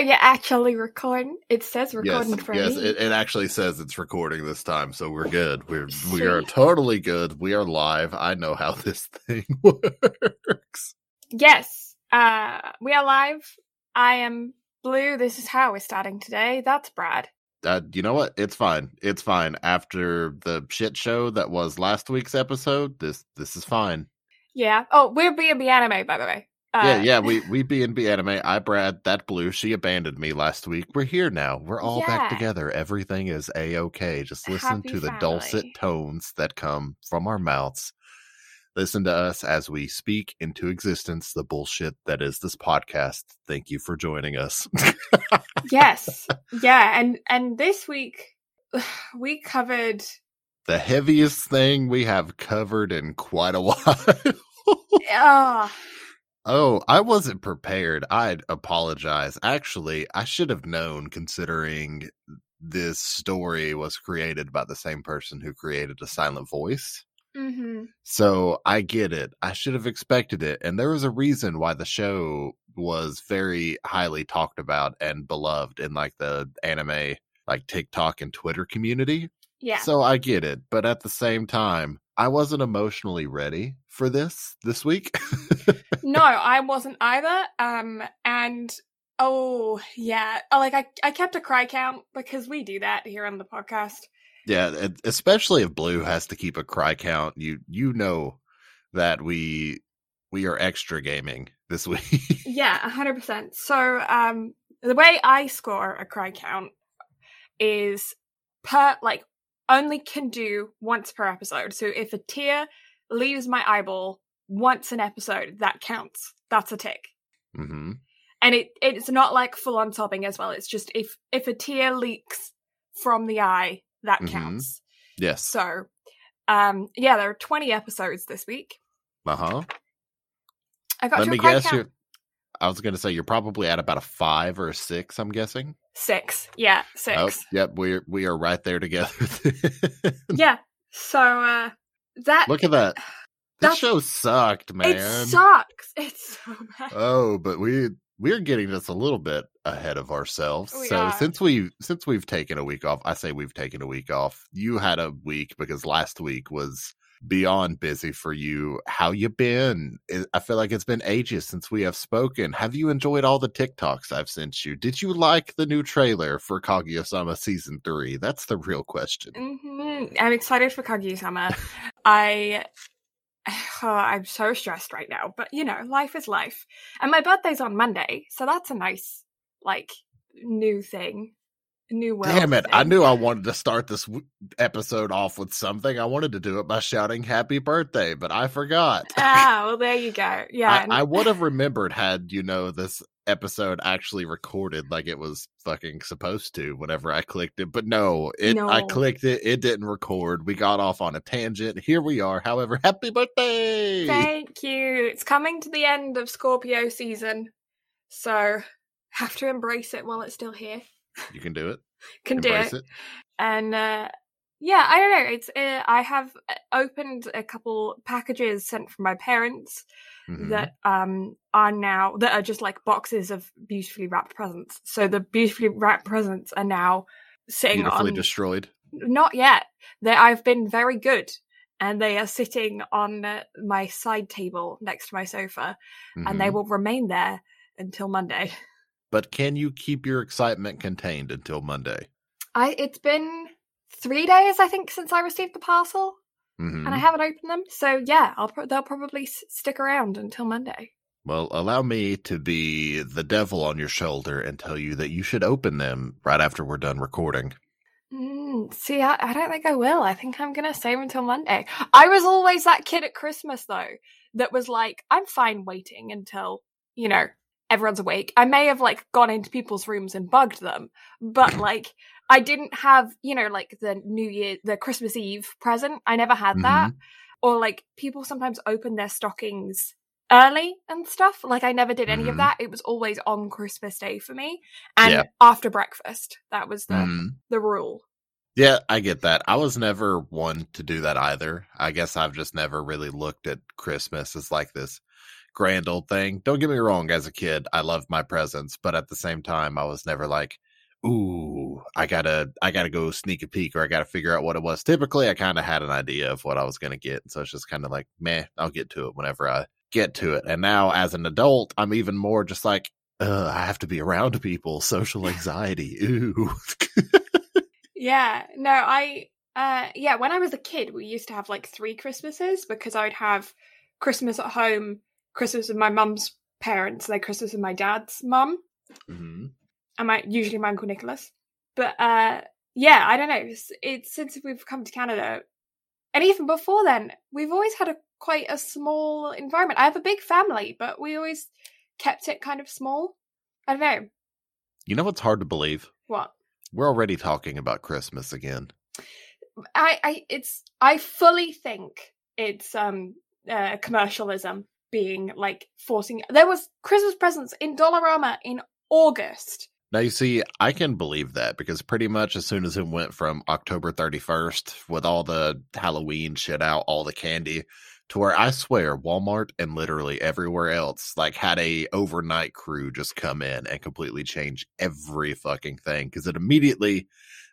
you're actually recording. It says recording yes, for yes, me. it, it actually says it's recording this time, so we're good. We're we are totally good. We are live. I know how this thing works. yes. Uh, we are live. I am Blue. This is how we're starting today. That's Brad. Uh, you know what? It's fine. It's fine. After the shit show that was last week's episode, this this is fine. Yeah. Oh, we're B&B Anime, by the way. Uh, yeah, yeah. We we B and B anime. I Brad that blue. She abandoned me last week. We're here now. We're all back together. Everything is a okay. Just listen Happy to the dulcet tones that come from our mouths. Listen to us as we speak into existence the bullshit that is this podcast. Thank you for joining us. Yes. yeah. And and this week we covered. the heaviest thing we have covered in quite a while. Ah, Oh, I wasn't prepared. I'd apologize. Actually, I should have known considering this story was created by the same person who created A Silent Voice. hmm So I get it. I should have expected it. And there was a reason why the show was very highly talked about and beloved in like the anime, like TikTok and Twitter community. Yeah. So I get it. But at the same time, I wasn't emotionally ready for this this week. no, I wasn't either. Um, and oh yeah, Oh, like I I kept a cry count because we do that here on the podcast. Yeah, especially if Blue has to keep a cry count, you you know that we we are extra gaming this week. Yeah, hundred percent. So, um, the way I score a cry count is per like only can do once per episode. So if a tear leaves my eyeball once an episode, that counts. That's a tick. hmm And it it's not like full on sobbing as well. It's just if if a tear leaks from the eye, that Mhm. counts. Yes. So, um, yeah, there are twenty episodes this week. Uh huh. I got Let to me guess. count. You. I was going to say you're probably at about a five or a six. I'm guessing. Six. Yeah, six. Oh, yep. We're we are right there together. Yeah. So uh that Look at that. This That's- show sucked, man. it sucks. It's so bad. Oh, but we we're getting just a little bit ahead of ourselves. We so are. since we since we've taken a week off, I say we've taken a week off. You had a week because last week was beyond busy for you. How you been? I- feel like it's been ages since we have spoken. Have you enjoyed all the TikToks I've sent you? Did you like the new trailer for Kaguya-sama season 3? That's the real question. hmm I'm excited for Kaguya-sama. I oh, I'm so stressed right now, but you know, life is life. And my birthday's on Monday, so that's a nice like new thing. New world. Damn it. I knew I wanted to start this w- episode off with something. I wanted to do it by shouting happy birthday, but I forgot. Ah, well there you go. Yeah. I, I would have remembered had, you know, this episode actually recorded like it was fucking supposed to whenever I clicked it. But no, it I clicked it, it didn't record. We got off on a tangent. Here we are. However, happy birthday. Thank you. It's coming to the end of Scorpio season. So have to embrace it while it's still here. You can do it. Can do it. it. and uh yeah i don't know it's uh, i have opened a couple packages sent from my parents Mhm. that um are now that are just like boxes of beautifully wrapped presents so the beautifully wrapped presents are now sitting Beautifully on destroyed. not yet they i've been very good and they are sitting on uh, my side table next to my sofa and they Mhm. will remain there until monday But can you keep your excitement contained until Monday? i it's been three days i think since i received the parcel Mhm. and I haven't opened them. So yeah, I'll pro- they'll probably s- stick around until Monday. Well, allow me to be the devil on your shoulder and tell you that you should open them right after we're done recording. Mm, see, I, I don't think I will. I think I'm gonna save until Monday. I was always that kid at Christmas though, that was like, I'm fine waiting until you know everyone's awake. I may have like gone into people's rooms and bugged them, but like I didn't have you know like the New Year, the Christmas Eve present. I never had that. Or like people sometimes open their stockings early and stuff. Like I never did any Mhm. of that. It was always on Christmas Day for me and Yeah. after breakfast. That was the Mhm. the rule. Yeah, I get that. I was never one to do that either. I guess I've just never really looked at Christmas as like this grand old thing. Don't get me wrong, as a kid, I loved my presents, but at the same time, I was never like, ooh, I gotta, I gotta go sneak a peek or I gotta figure out what it was. Typically, I kind of had an idea of what I was gonna get, so it's just kind of like, meh, I'll get to it whenever I get to it. And now, as an adult, I'm even more just like, I have to be around people, social anxiety. Ooh. yeah, no, I, uh, yeah, when I was a kid, we used to have like three Christmases because I would have Christmas at home, Christmas with my mum's parents, then Christmas with my dad's mum. hmm and my usually my uncle Nicholas. But uh yeah, I don't know. It's, it's since we've come to Canada, and even before then, we've always had a quite a small environment. I have a big family, but we always kept it kind of small. I don't know You know what's hard to believe? what. We're already talking about Christmas again. I I it's I fully think it's um uh, commercialism being like forcing. There was Christmas presents in Dollarama in August. Now, you see, I can believe that because pretty much as soon as it went from October 31st with all the Halloween shit out, all the candy, to where I swear Walmart and literally everywhere else like had a overnight crew just come in and completely change every fucking thing because it immediately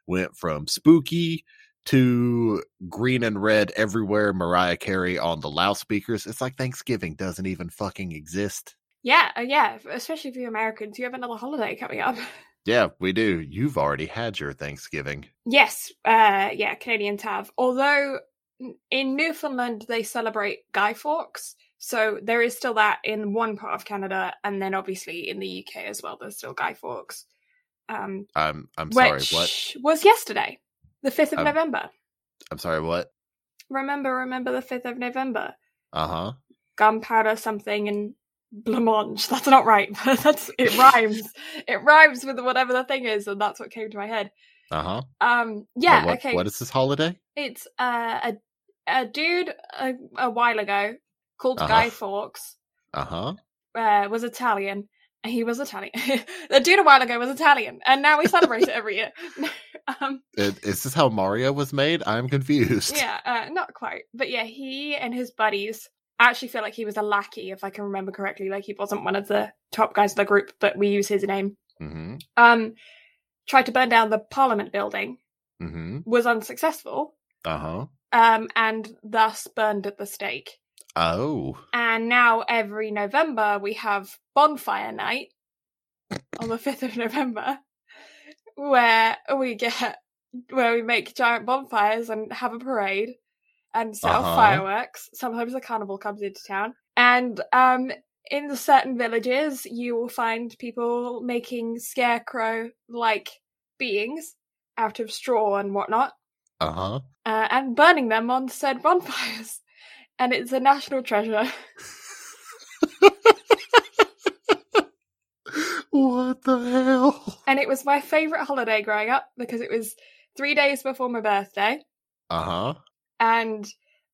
went from spooky to green and red everywhere Mariah Carey on the loudspeakers. It's like Thanksgiving doesn't even fucking exist. Yeah, uh, yeah. Especially for you Americans, you have another holiday coming up. Yeah, we do. You've already had your Thanksgiving. Yes, uh, yeah, Canadians have. Although in Newfoundland they celebrate Guy Fawkes, so there is still that in one part of Canada, and then obviously in the UK as well. There's still Guy Fawkes, um, I'm I'm sorry, which what? was yesterday, the fifth of Um, November. I'm sorry, what? Remember, remember the fifth of November. Uh-huh. Gunpowder something and blancmange. That's not right, but that's it rhymes. it rhymes with whatever the thing is, and that's what came to my head. Uh-huh. Um, yeah, what, okay. What is this holiday? It's uh, a a dude a, a while ago called Uh-huh. Guy Fawkes Uh-huh. uh, was Italian. He was Italian. the dude a while ago was Italian, and now we celebrate it every year. um, Is, is this how Mario was made? I'm confused. yeah, uh, not quite, but yeah, he and his buddies. I actually feel like he was a lackey, if I can remember correctly. Like he wasn't one of the top guys of the group, but we use his name. Mm-hmm. Um, tried to burn down the Parliament building, Mm-hmm. was unsuccessful, Uh-huh. um, and thus burned at the stake. Oh. And now every November we have bonfire night on the 5th of November where we get where we make giant bonfires and have a parade and set off Uh-huh. fireworks. Sometimes a carnival comes into town. And um in the certain villages you will find people making scarecrow like beings out of straw and whatnot Uh-huh. uh, and burning them on said bonfires. And it's a national treasure. what the hell? And it was my favourite holiday growing up because it was three days before my birthday. Uh-huh. And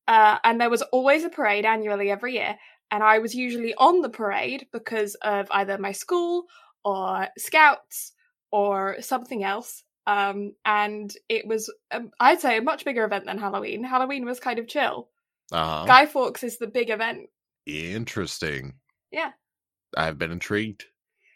uh, and there was always a parade annually every year. And I was usually on the parade because of either my school or scouts or something else. Um, and it was, um, I'd say, a much bigger event than Halloween. Halloween was kind of chill. Uh-huh. Guy Fawkes is the big event. Interesting. Yeah. I've been intrigued.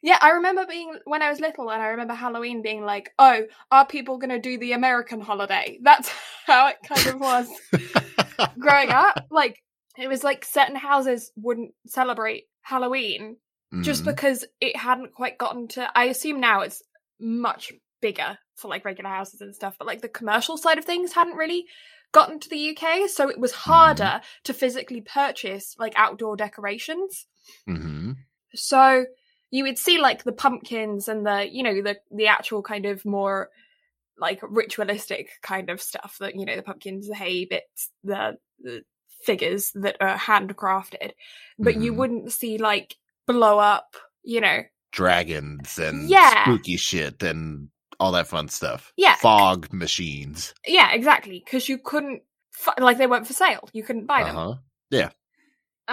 Yeah, I remember being when I was little, and I remember Halloween being like, "Oh, are people going to do the American holiday?" That's how it kind of was growing up. Like it was like certain houses wouldn't celebrate Halloween just Mhm. because it hadn't quite gotten to. I assume now it's much bigger for like regular houses and stuff, but like the commercial side of things hadn't really gotten to the UK, so it was harder to physically purchase like outdoor decorations. Mhm. So you would see like the pumpkins and the you know the the actual kind of more like ritualistic kind of stuff that you know the pumpkins, the hay bits, the, the figures that are handcrafted, but you Mhm. wouldn't see like blow up, you know. Dragons and Yeah. spooky shit and all that fun stuff. Yeah. Fog machines. Yeah, exactly, because you couldn't like they weren't for sale. You couldn't buy them. Uh-huh. Yeah.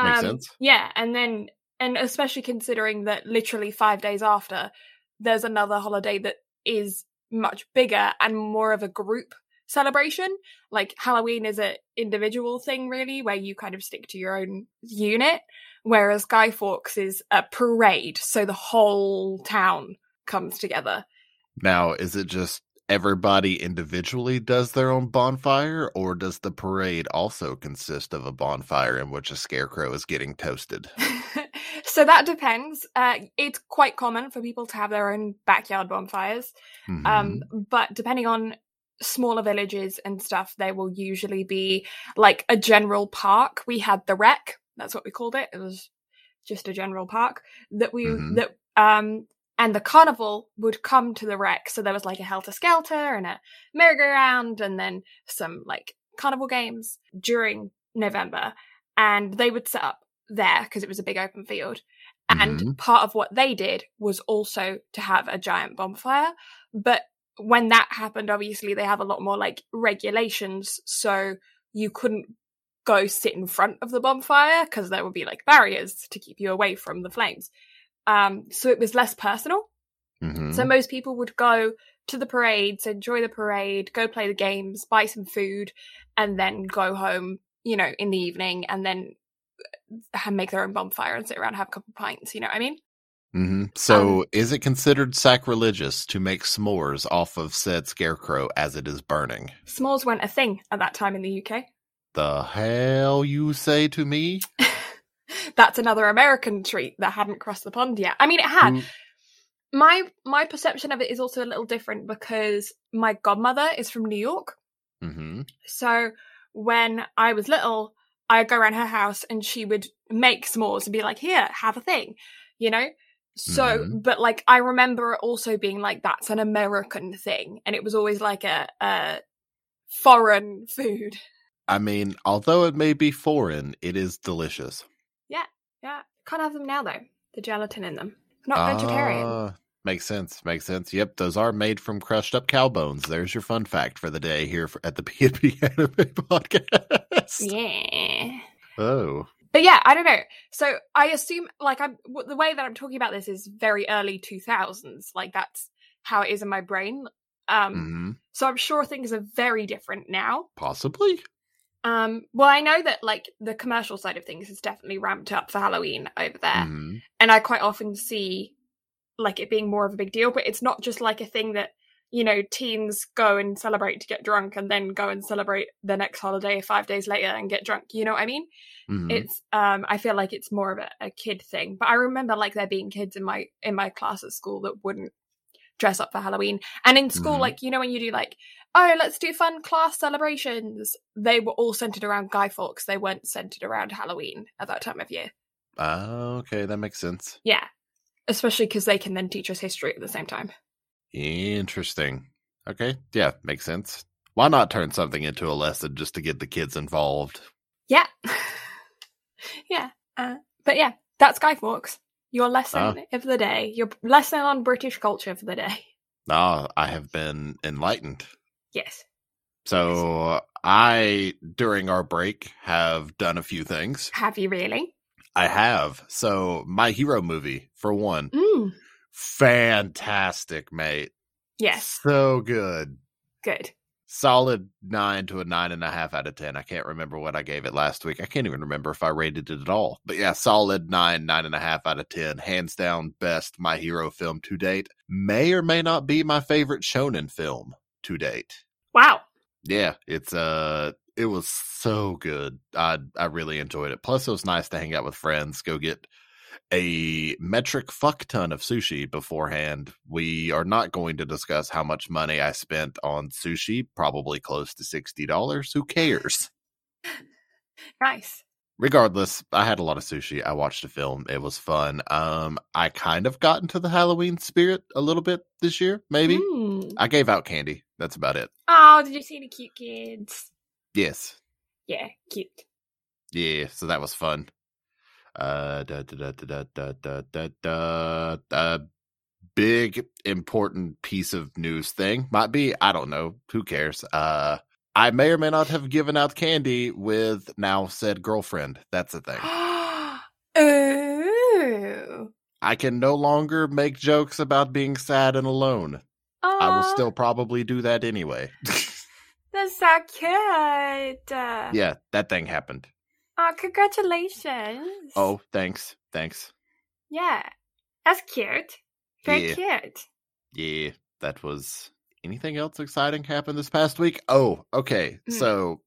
Makes Um, sense. Yeah, and then and especially considering that literally five days after, there's another holiday that is much bigger and more of a group celebration. Like Halloween is an individual thing really where you kind of stick to your own unit, whereas Guy Fawkes is a parade, so the whole town comes together. Now, is it just everybody individually does their own bonfire, or does the parade also consist of a bonfire in which a scarecrow is getting toasted? so that depends. Uh, it's quite common for people to have their own backyard bonfires, Mhm. um, but depending on smaller villages and stuff, there will usually be like a general park. We had the wreck. That's what we called it. It was just a general park that we Mhm. that um and the carnival would come to the wreck. So there was like a helter skelter and a merry-go-round and then some like carnival games during November, and they would set up there because it was a big open field. And Mhm. part of what they did was also to have a giant bonfire. But when that happened, obviously they have a lot more like regulations. So you couldn't go sit in front of the bonfire because there would be like barriers to keep you away from the flames. Um, so it was less personal. Mhm. So most people would go to the parades, enjoy the parade, go play the games, buy some food, and then go home, you know, in the evening and then uh, make their own bonfire and sit around and have a couple pints. You know what I mean? Mm-hmm. So, Um, is it considered sacrilegious to make s'mores off of said scarecrow as it is burning? S'mores weren't a thing at that time in the UK. The hell you say to me? That's another American treat that hadn't crossed the pond yet. I mean, it had. Who- My my perception of it is also a little different because my godmother is from New York. Mm-hmm. So when I was little, I'd go around her house and she would make s'mores and be like, here, have a thing, you know? So, Mhm. but like, I remember it also being like, that's an American thing. And it was always like a, a foreign food. I mean, although it may be foreign, it is delicious. Yeah. Yeah. Can't have them now though. The gelatin in them. Not vegetarian. Ah, makes sense. Makes sense. Yep, those are made from crushed up cow bones. There's your fun fact for the day here for, at the B&B Anime Podcast. Yeah. Oh. But yeah, I don't know. So I assume, like, I'm the way that I'm talking about this is very early 2000s. Like, that's how it is in my brain. Um, hmm so I'm sure things are very different now. Possibly. Um, well, I know that like the commercial side of things is definitely ramped up for Halloween over there, Mhm. and I quite often see like it being more of a big deal. But it's not just like a thing that you know teens go and celebrate to get drunk, and then go and celebrate the next holiday five days later and get drunk. You know what I mean? Mhm. it's um i feel like it's more of a, a kid thing but i remember like there being kids in my in my class at school that wouldn't dress up for halloween and in school Mhm. like you know when you do like oh let's do fun class celebrations they were all centered around guy fawkes they weren't centered around halloween at that time of year Ah, okay, that makes sense. yeah especially because they can then teach us history at the same time Interesting. Okay, yeah, makes sense. Why not turn something into a lesson just to get the kids involved? yeah yeah uh, but yeah that's guy fawkes your lesson Ah. of the day your lesson on british culture for the day Ah, I have been enlightened. yes So I, during our break, have done a few things. have you really I have. So my hero movie, for one, mm. fantastic, mate. yes So good. Good. Solid nine to a nine and a half out of ten. I can't remember what I gave it last week. I can't even remember if I rated it at all. But yeah, solid nine, nine and a half out of ten. Hands down, best my hero film to date. May or may not be my favorite shonen film to date. Wow. Yeah, it's uh it was so good. I I really enjoyed it. Plus it was nice to hang out with friends, go get a metric fuck ton of sushi beforehand. We are not going to discuss how much money I spent on sushi, probably close to $60. Who cares? Nice. Regardless, I had a lot of sushi. I watched a film. It was fun. Um I kind of got into the Halloween spirit a little bit this year, maybe. Mm. I gave out candy. That's about it. Oh, did you see any cute kids? Yes. Yeah, cute. Yeah, so that was fun. Uh, da, da, da, da, da, da, da, da, da. big important piece of news thing might be I don't know who cares. Uh, I may or may not have given out candy with now said girlfriend. That's the thing. Ooh. I can no longer make jokes about being sad and alone. I will still probably do that anyway. That's so cute. Yeah, that thing happened. Oh, congratulations. Oh, thanks. Thanks. Yeah. That's cute. Very Yeah. cute. Yeah, that was anything else exciting happened this past week? Oh, okay. Mm. So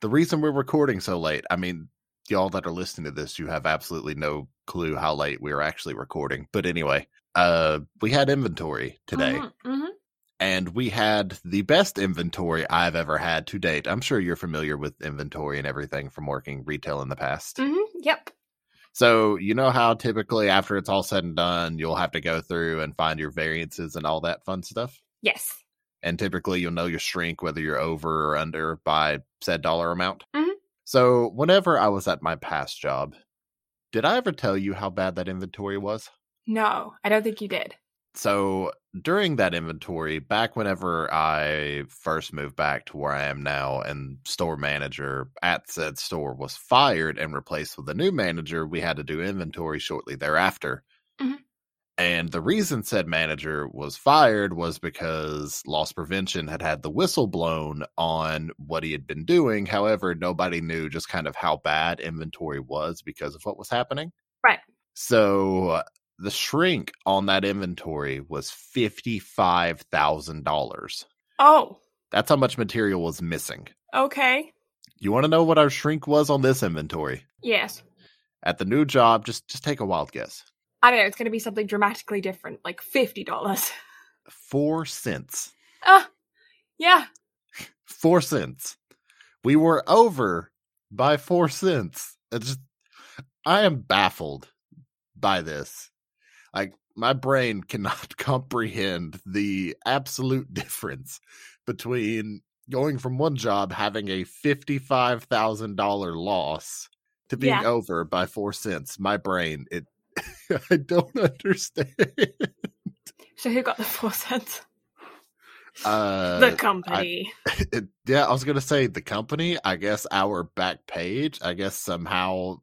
the reason we're recording so late, I mean, y'all that are listening to this, you have absolutely no clue how late we are actually recording. But anyway, uh we had inventory today Mhm, mhm. And we had the best inventory I've ever had to date. I'm sure you're familiar with inventory and everything from working retail in the past. Mhm, Yep. So, you know how typically after it's all said and done, you'll have to go through and find your variances and all that fun stuff? Yes. and typically you'll know your shrink whether you're over or under by said dollar amount. Mhm. So whenever I was at my past job, did I ever tell you how bad that inventory was? No, I don't think you did. So during that inventory, back whenever I first moved back to where I am now, and store manager at said store was fired and replaced with a new manager, we had to do inventory shortly thereafter. Mhm. And the reason said manager was fired was because loss prevention had had the whistle blown on what he had been doing. However, nobody knew just kind of how bad inventory was because of what was happening. Right. So the shrink on that inventory was $55,000. Oh, That's how much material was missing. okay. You want to know what our shrink was on this inventory? Yes. At the new job, just just take a wild guess. I don't know. It's going to be something dramatically different, like fifty dollars. 4 cents. Ah, yeah. 4 cents. We were over by 4 cents. It's just I am baffled by this. Like my brain cannot comprehend the absolute difference between going from one job having a $55,000 loss to being Yeah. over by 4 cents. My brain it I don't understand. So who got the four cents? Uh the company. it, yeah, I was gonna say the company. I guess our back page. I guess somehow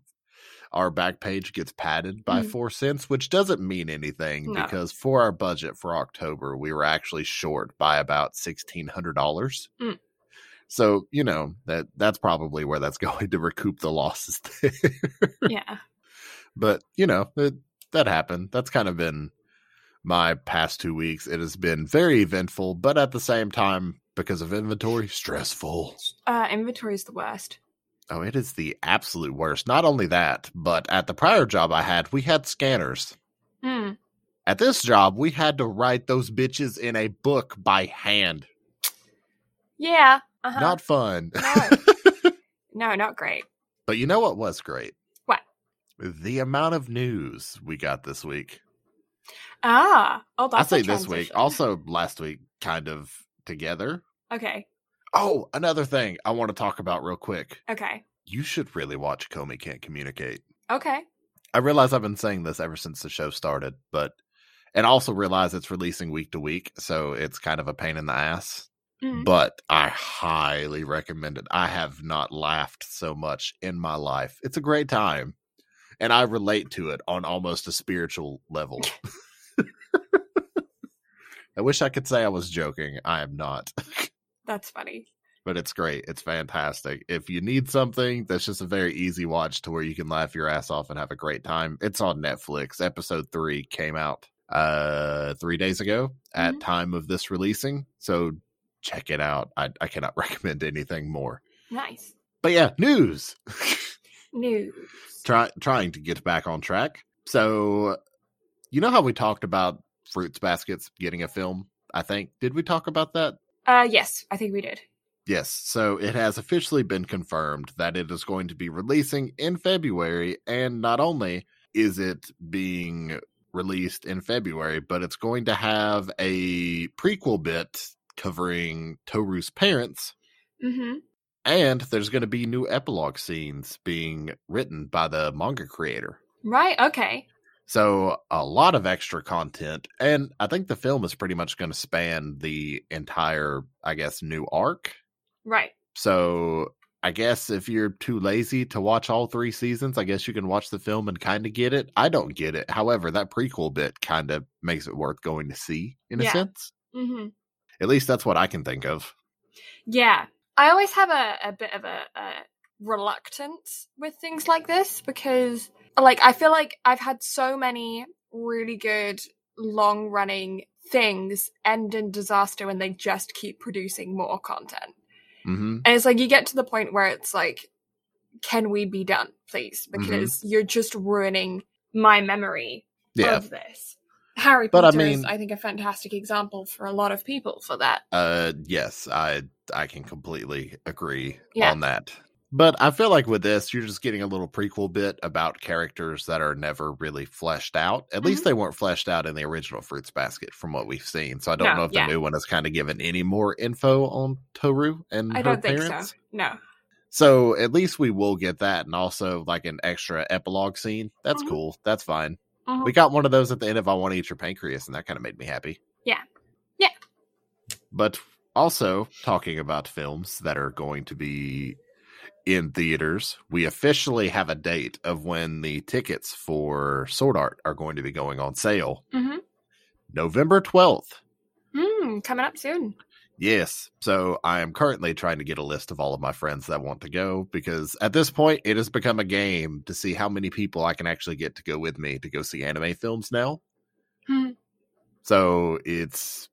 our back page gets padded by Mhm. four cents, which doesn't mean anything No. because for our budget for October, we were actually short by about sixteen hundred dollars. Mm. So you know that that's probably where that's going to recoup the losses there. yeah. but you know it, that happened. That's kind of been my past two weeks. It has been very eventful, but at the same time, because of inventory, stressful. Uh, inventory is the worst. Oh, it is the absolute worst. Not only that, but at the prior job I had, we had scanners. Hmm. At this job, we had to write those bitches in a book by hand. Yeah. Uh-huh. Not fun. No. no, not great. but you know what was great? What? The amount of news we got this week. Ah. Oh, I say this week, also last week, kind of together. Okay. Oh, another thing I want to talk about real quick. Okay. You should really watch Komi Can't Communicate. Okay. I realize I've been saying this ever since the show started, but and I also realize it's releasing week to week, so it's kind of a pain in the ass. Mhm. But I highly recommend it. I have not laughed so much in my life. It's a great time. And I relate to it on almost a spiritual level. I wish I could say I was joking. I am not. That's funny. but it's great. It's fantastic. If you need something that's just a very easy watch to where you can laugh your ass off and have a great time, it's on Netflix. Episode three came out uh three days ago at Mhm. time of this releasing. So check it out. I, I cannot recommend anything more. Nice. But yeah, news. News. Try, trying to get back on track. So you know how we talked about Fruits Basket's getting a film? I think. Did we talk about that? Uh, yes, I think we did. Yes, so it has officially been confirmed that it is going to be releasing in February, and not only is it being released in February, but it's going to have a prequel bit covering Toru's parents, Mm-hmm. and there's going to be new epilogue scenes being written by the manga creator. Right. Okay. So a lot of extra content, and I think the film is pretty much going to span the entire, I guess, new arc. Right. So I guess if you're too lazy to watch all three seasons, I guess you can watch the film and kind of get it. I don't get it. However, that prequel bit kind of makes it worth going to see in a sense. Mm-hmm. At least that's what I can think of. Yeah. I always have a, a bit of a, a reluctance with things like this because, like, I feel like I've had so many really good long running things end in disaster when they just keep producing more content. hmm And it's like you get to the point where it's like, can we be done, please? Because you're just ruining my memory Yeah. of this. Harry But I Potter is, mean- I think, a fantastic example for a lot of people for that. Uh, yes, I I can completely agree Yeah. on that. But I feel like with this, you're just getting a little prequel bit about characters that are never really fleshed out. At least Mm-hmm. they weren't fleshed out in the original Fruits Basket, from what we've seen. So I don't No, know if yeah. the new one has kind of given any more info on Toru and I her don't think parents. so. No. So at least we will get that, and also like an extra epilogue scene. That's Mhm. cool. That's fine. Mhm. We got one of those at the end of I Want to Eat Your Pancreas, and that kind of made me happy. Yeah. Yeah. But also talking about films that are going to be in theaters, we officially have a date of when the tickets for Sword Art are going to be going on sale. Mm-hmm. November 12th. Mm, coming up soon. Yes. So I am currently trying to get a list of all of my friends that want to go because at this point it has become a game to see how many people I can actually get to go with me to go see anime films now. Hmm. So it's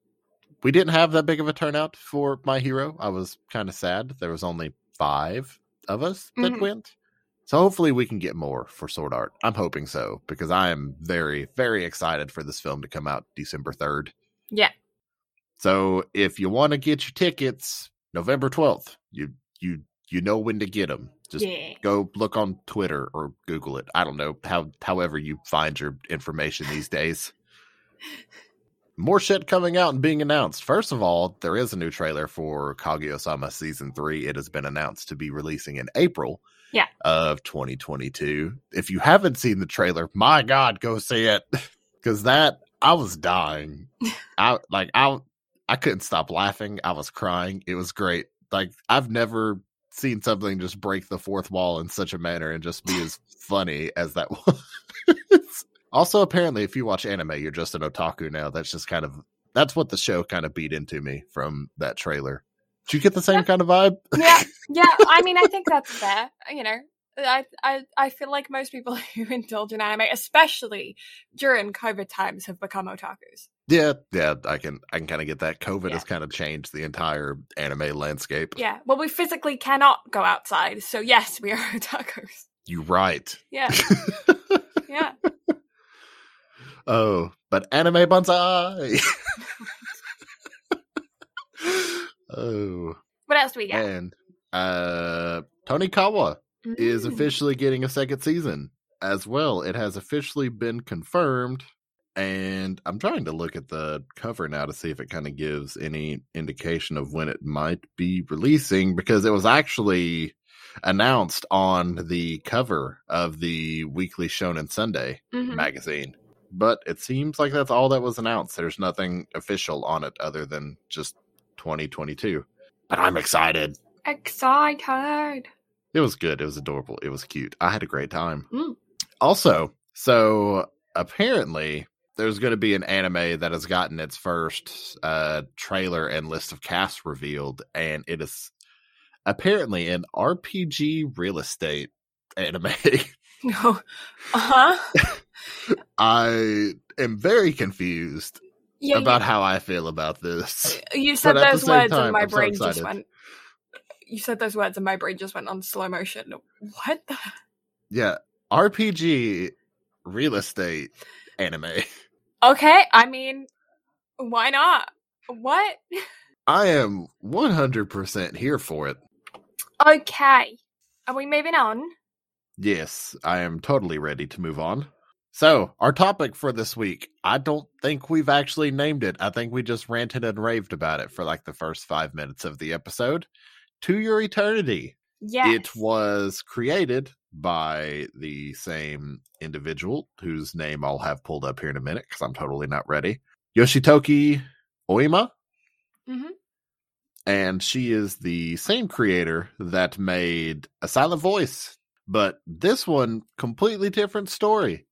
we didn't have that big of a turnout for my hero. I was kind of sad. There was only five of us that Mhm. went. So hopefully we can get more for Sword Art. I'm hoping so because I am very, very excited for this film to come out December 3rd. Yeah. So if you want to get your tickets, November 12th, you you you know when to get them. Just yeah. go look on Twitter or Google it. I don't know how however you find your information these days. More shit coming out and being announced. First of all, there is a new trailer for Kaguya-sama season 3. It has been announced to be releasing in April Yeah. of 2022. If you haven't seen the trailer, my god, go see it cuz that I was dying. I like I I couldn't stop laughing. I was crying. It was great. Like I've never seen something just break the fourth wall in such a manner and just be as funny as that was. Also, apparently, if you watch anime, you're just an otaku now. That's just kind of that's what the show kind of beat into me from that trailer. Did you get the same kind of vibe? yeah, yeah. I mean, I think that's fair. You know, I, I, I feel like most people who indulge in anime, especially during COVID times, have become otakus. yeah, yeah. I can I can kind of get that. COVID Yeah. has kind of changed the entire anime landscape. Yeah. Well, we physically cannot go outside, so yes, we are otakus. You're right. Yeah, yeah. Oh, but anime bonsai. oh, What else do we got? and uh, Tonikawa is Mm. officially getting a second season as well. It has officially been confirmed. And I'm trying to look at the cover now to see if it kind of gives any indication of when it might be releasing because it was actually announced on the cover of the Weekly Shonen Sunday Mhm. magazine. But it seems like that's all that was announced. There's nothing official on it other than just 2022. But I'm excited. Excited. It was good. It was adorable. It was cute. I had a great time. Mm. Also, so apparently there's going to be an anime that has gotten its first uh, trailer and list of cast revealed, and it is apparently an RPG real estate anime. No. Uh huh. I am very confused Yeah. about how I feel about this. Uh, you, you said but at the those words, time, and my I'm so brain just went. You said those words, and my brain just went on slow motion. What? The? Yeah, RPG real estate anime. Okay. I mean, why not? What? I am 100% here for it. Okay. Are we moving on? Yes, I am totally ready to move on. So, our topic for this week, I don't think we've actually named it. I think we just ranted and raved about it for like the first five minutes of the episode. To Your Eternity. Yes. It was created by the same individual whose name I'll have pulled up here in a minute because I'm totally not ready. Yoshitoki Oima. Mhm. And she is the same creator that made A Silent Voice. But this one, completely different story.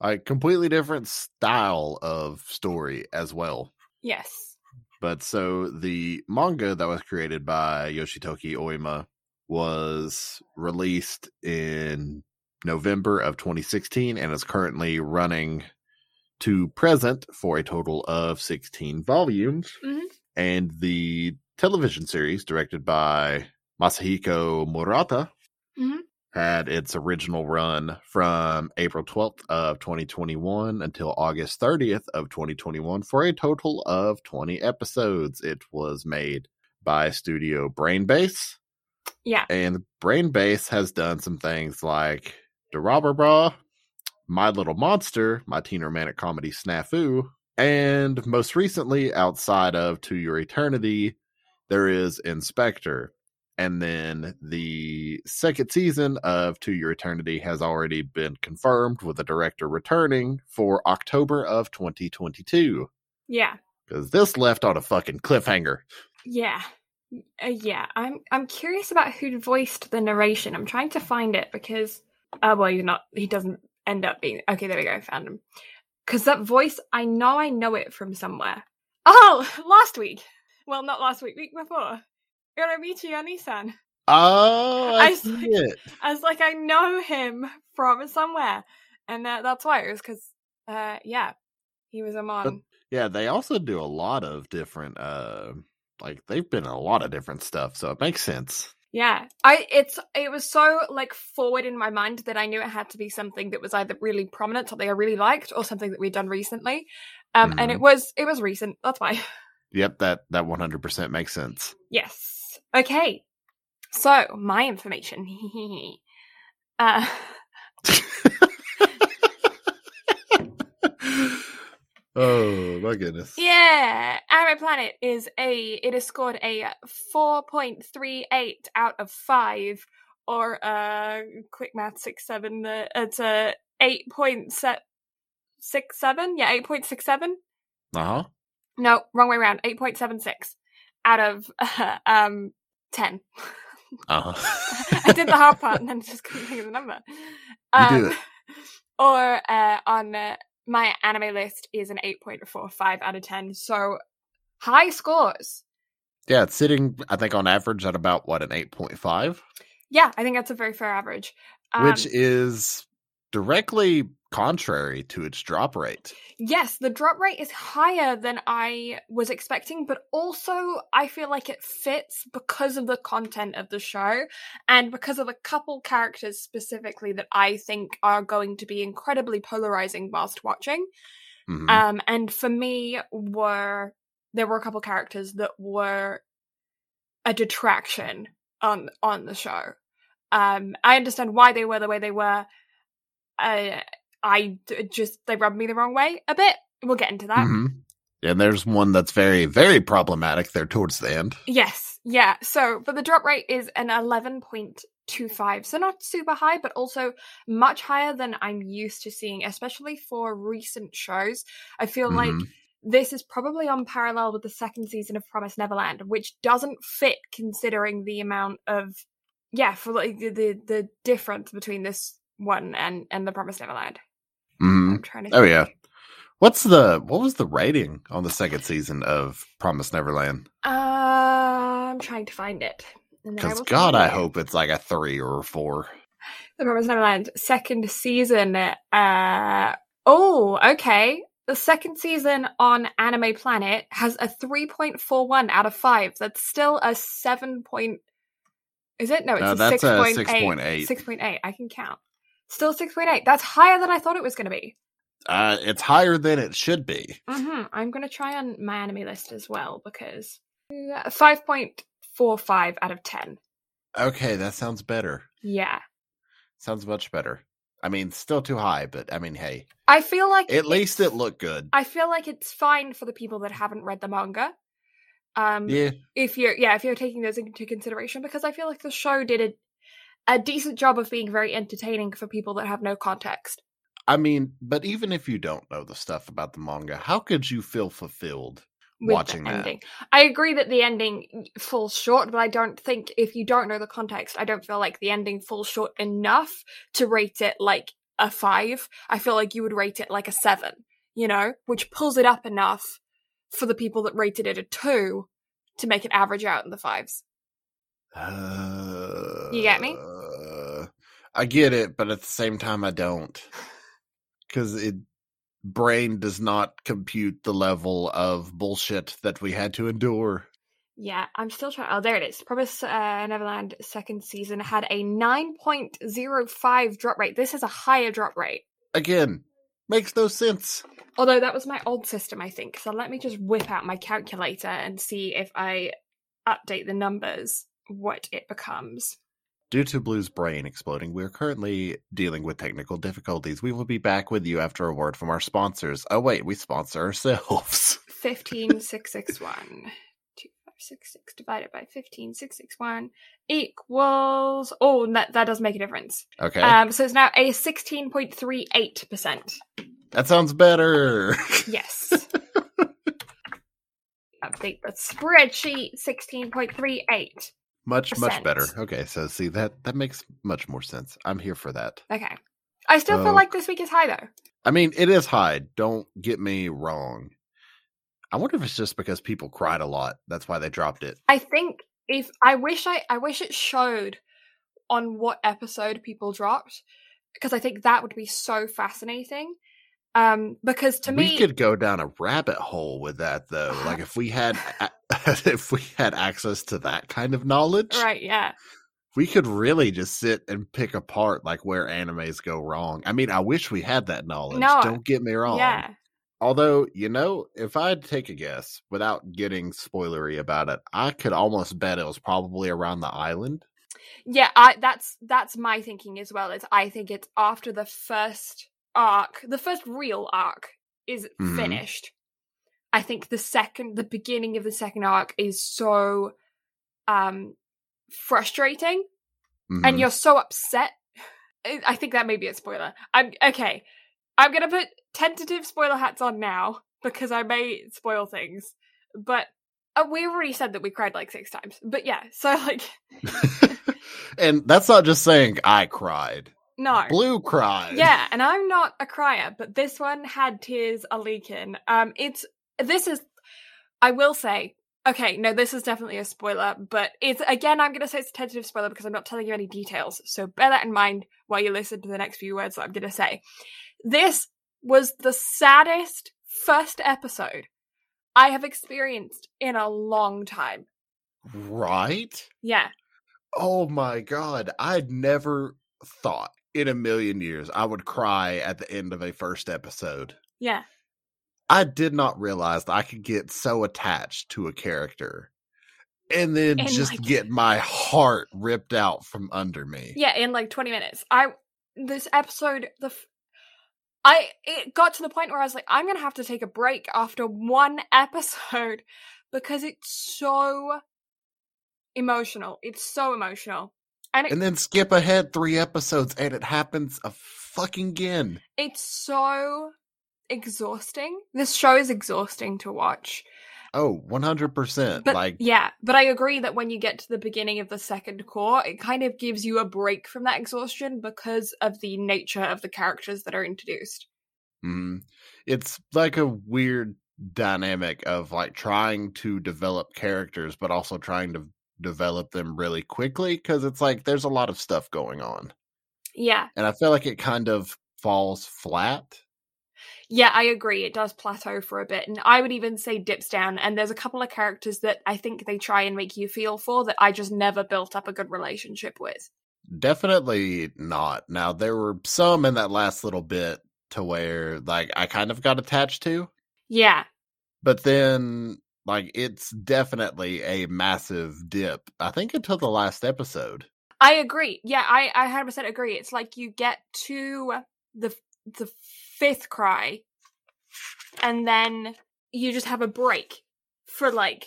A completely different style of story as well. Yes. But so the manga that was created by Yoshitoki Oima was released in November of 2016 and is currently running to present for a total of 16 volumes. Mhm. And the television series, directed by Masahiko Murata, Mhm. Had its original run from April 12th of 2021 until August 30th of 2021 for a total of 20 episodes. It was made by studio Brainbase, Yeah. and Brainbase has done some things like Durarara, My Little Monster, my teen romantic comedy Snafu, and most recently, outside of To Your Eternity, there is Inspector. And then the second season of To Your Eternity has already been confirmed with the director returning for October of 2022. Yeah. Because this left on a fucking cliffhanger. Yeah. Uh, yeah, I'm I'm curious about who voiced the narration. I'm trying to find it because uh well he's not he doesn't end up being okay, there we go, I found him. Cause that voice I know I know it from somewhere. Oh, last week. Well not last week, week before. Uramichi Onisan. Oh, I, I see see. it. I was like, I know him from somewhere. And uh, that's why it was because uh yeah, he was a mon. Yeah, they also do a lot of different uh like they've been in a lot of different stuff, so it makes sense. Yeah, I it's it was so like forward in my mind that I knew it had to be something that was either really prominent, something I really liked, or something that we'd done recently. Um, and it was it was recent. That's why. Yep, that that 100% makes sense. yes. Okay. So my information. uh, oh, my goodness. yeah, Anime Planet is a it has scored a four point three eight out of five, or uh, quick math six seven. Uh, it's a eight point six seven. Yeah, eight point six seven. Uh-huh. No, wrong way around. Eight point seven six out of um ten. Uh-huh. I did the hard part and then just couldn't think of the number. It. Or uh, on uh, my anime list is an eight point four five out of ten. So high scores. yeah, it's sitting I think on average at about what an 8.5, Yeah, I think that's a very fair average. Um, which is directly contrary to its drop rate. Yes, the drop rate is higher than I was expecting, but also I feel like it fits because of the content of the show and because of a couple characters specifically that I think are going to be incredibly polarizing whilst watching. Mhm. Um, and for me, were there were a couple characters that were a detraction on on the show. Um, I understand why they were the way they were. Uh, I just they rubbed me the wrong way a bit. We'll get into that. Mhm. And there's one that's very, very problematic there towards the end. Yes, yeah. So, but the drop rate is an eleven point two five, so not super high, but also much higher than I'm used to seeing, especially for recent shows. I feel like Mhm. this is probably on parallel with the second season of Promise Neverland, which doesn't fit considering the amount of yeah, for like the the, the difference between this one and and the Promise Neverland. Mm-hmm. I'm trying to. Oh think. yeah. What's the what was the rating on the second season of Promise Neverland? Uh, I'm trying to find it. Because God, I you. hope it's like a three or a four. The Promised Neverland second season. Uh oh, okay. The second season on Anime Planet has a 3.41 out of 5. That's still a 7 point Is it? No, it's that's a 6.8. 6.8. 6.8. I can count. Still 6.8. That's higher than I thought it was going to be. Uh, it's higher than it should be. hmm I'm going to try on my anime list as well because uh, 5.45 out of 10. Okay, that sounds better. Yeah. Sounds much better. I mean, still too high, but I mean, hey, I feel like at least it looked good. I feel like it's fine for the people that haven't read the manga. Um, Yeah, if you're yeah, if you're taking those into consideration, because I feel like the show did a, decent job of being very entertaining for people that have no context. I mean, but even if you don't know the stuff about the manga, how could you feel fulfilled With watching the that? I agree that the ending falls short, but I don't think if you don't know the context, I don't feel like the ending falls short enough to rate it like a five. I feel like you would rate it like a seven, you know, which pulls it up enough for the people that rated it a two to make it average out in the fives. Uh, You get me? I get it, but at the same time, I don't. Because it brain does not compute the level of bullshit that we had to endure. Yeah, I'm still trying. Oh, there it is. Promise uh, Neverland second season had a 9.05 drop rate. This is a higher drop rate. Again, makes no sense. Although that was my old system, I think. So let me just whip out my calculator and see if I update the numbers, what it becomes. Due to Blue's brain exploding, we are currently dealing with technical difficulties. We will be back with you after a word from our sponsors. Oh, wait, we sponsor ourselves. 15661. 2566 divided by 15661 equals. Oh, that, that does make a difference. Okay. Um, so it's now a 16.38%. that sounds better. Yes. Update the spreadsheet 16.38. much, much better. Okay, so see, that, that makes much more sense. I'm here for that. Okay. I still feel like this week is high though. I mean, it is high. Don't get me wrong. I wonder if it's just because people cried a lot. That's why they dropped it. I think if I wish I I wish it showed on what episode people dropped because I think that would be so fascinating. Um because to we me we could go down a rabbit hole with that, though. Like if we had, if we had access to that kind of knowledge, right, yeah. we could really just sit and pick apart like where animes go wrong. I mean, I wish we had that knowledge. No, Don't get me wrong. Yeah. Although, you know, if I'd take a guess without getting spoilery about it, I could almost bet it was probably around the island. Yeah, I that's that's my thinking as well. Is I think it's after the first arc, the first real arc is Mhm. finished. I think the second, the beginning of the second arc is so um frustrating, and Mhm. you're so upset. I I think that may be a spoiler. I'm okay. I'm gonna put tentative spoiler hats on now because I may spoil things, but. Uh, we already said that we cried like six times, but yeah. So like, and that's not just saying I cried. No, Blue cried. Yeah, and I'm not a crier, but this one had tears a leaking. Um, it's this is, I will say, okay, no, this is definitely a spoiler, but it's again, I'm gonna say it's a tentative spoiler because I'm not telling you any details. So bear that in mind while you listen to the next few words that I'm gonna say. This was the saddest first episode I have experienced in a long time. Right? Yeah, Oh my god. I'd never thought in a million years I would cry at the end of a first episode. yeah, I did not realize that I could get so attached to a character and then And, just like- get my heart ripped out from under me. Yeah, in like 20 minutes. I this episode the f- I it got to the point where I was like I'm going to have to take a break after one episode because it's so emotional. It's so emotional. And, it, And then skip ahead three episodes and it happens a fucking again. it's so exhausting. This show is exhausting to watch. Oh, 100%. But like, yeah, but I agree that when you get to the beginning of the second cour, it kind of gives you a break from that exhaustion because of the nature of the characters that are introduced. mhm. it's like a weird dynamic of like trying to develop characters, but also trying to develop them really quickly because it's like there's a lot of stuff going on. Yeah. And I feel like it kind of falls flat. Yeah, I agree. It does plateau for a bit. And I would even say dips down. And there's a couple of characters that I think they try and make you feel for that I just never built up a good relationship with. Definitely not. Now, there were some in that last little bit to where like I kind of got attached to. Yeah. but then like it's definitely a massive dip i think until the last episode I agree. Yeah, I, I 100% agree. It's like you get to the the fifth cry and then you just have a break for like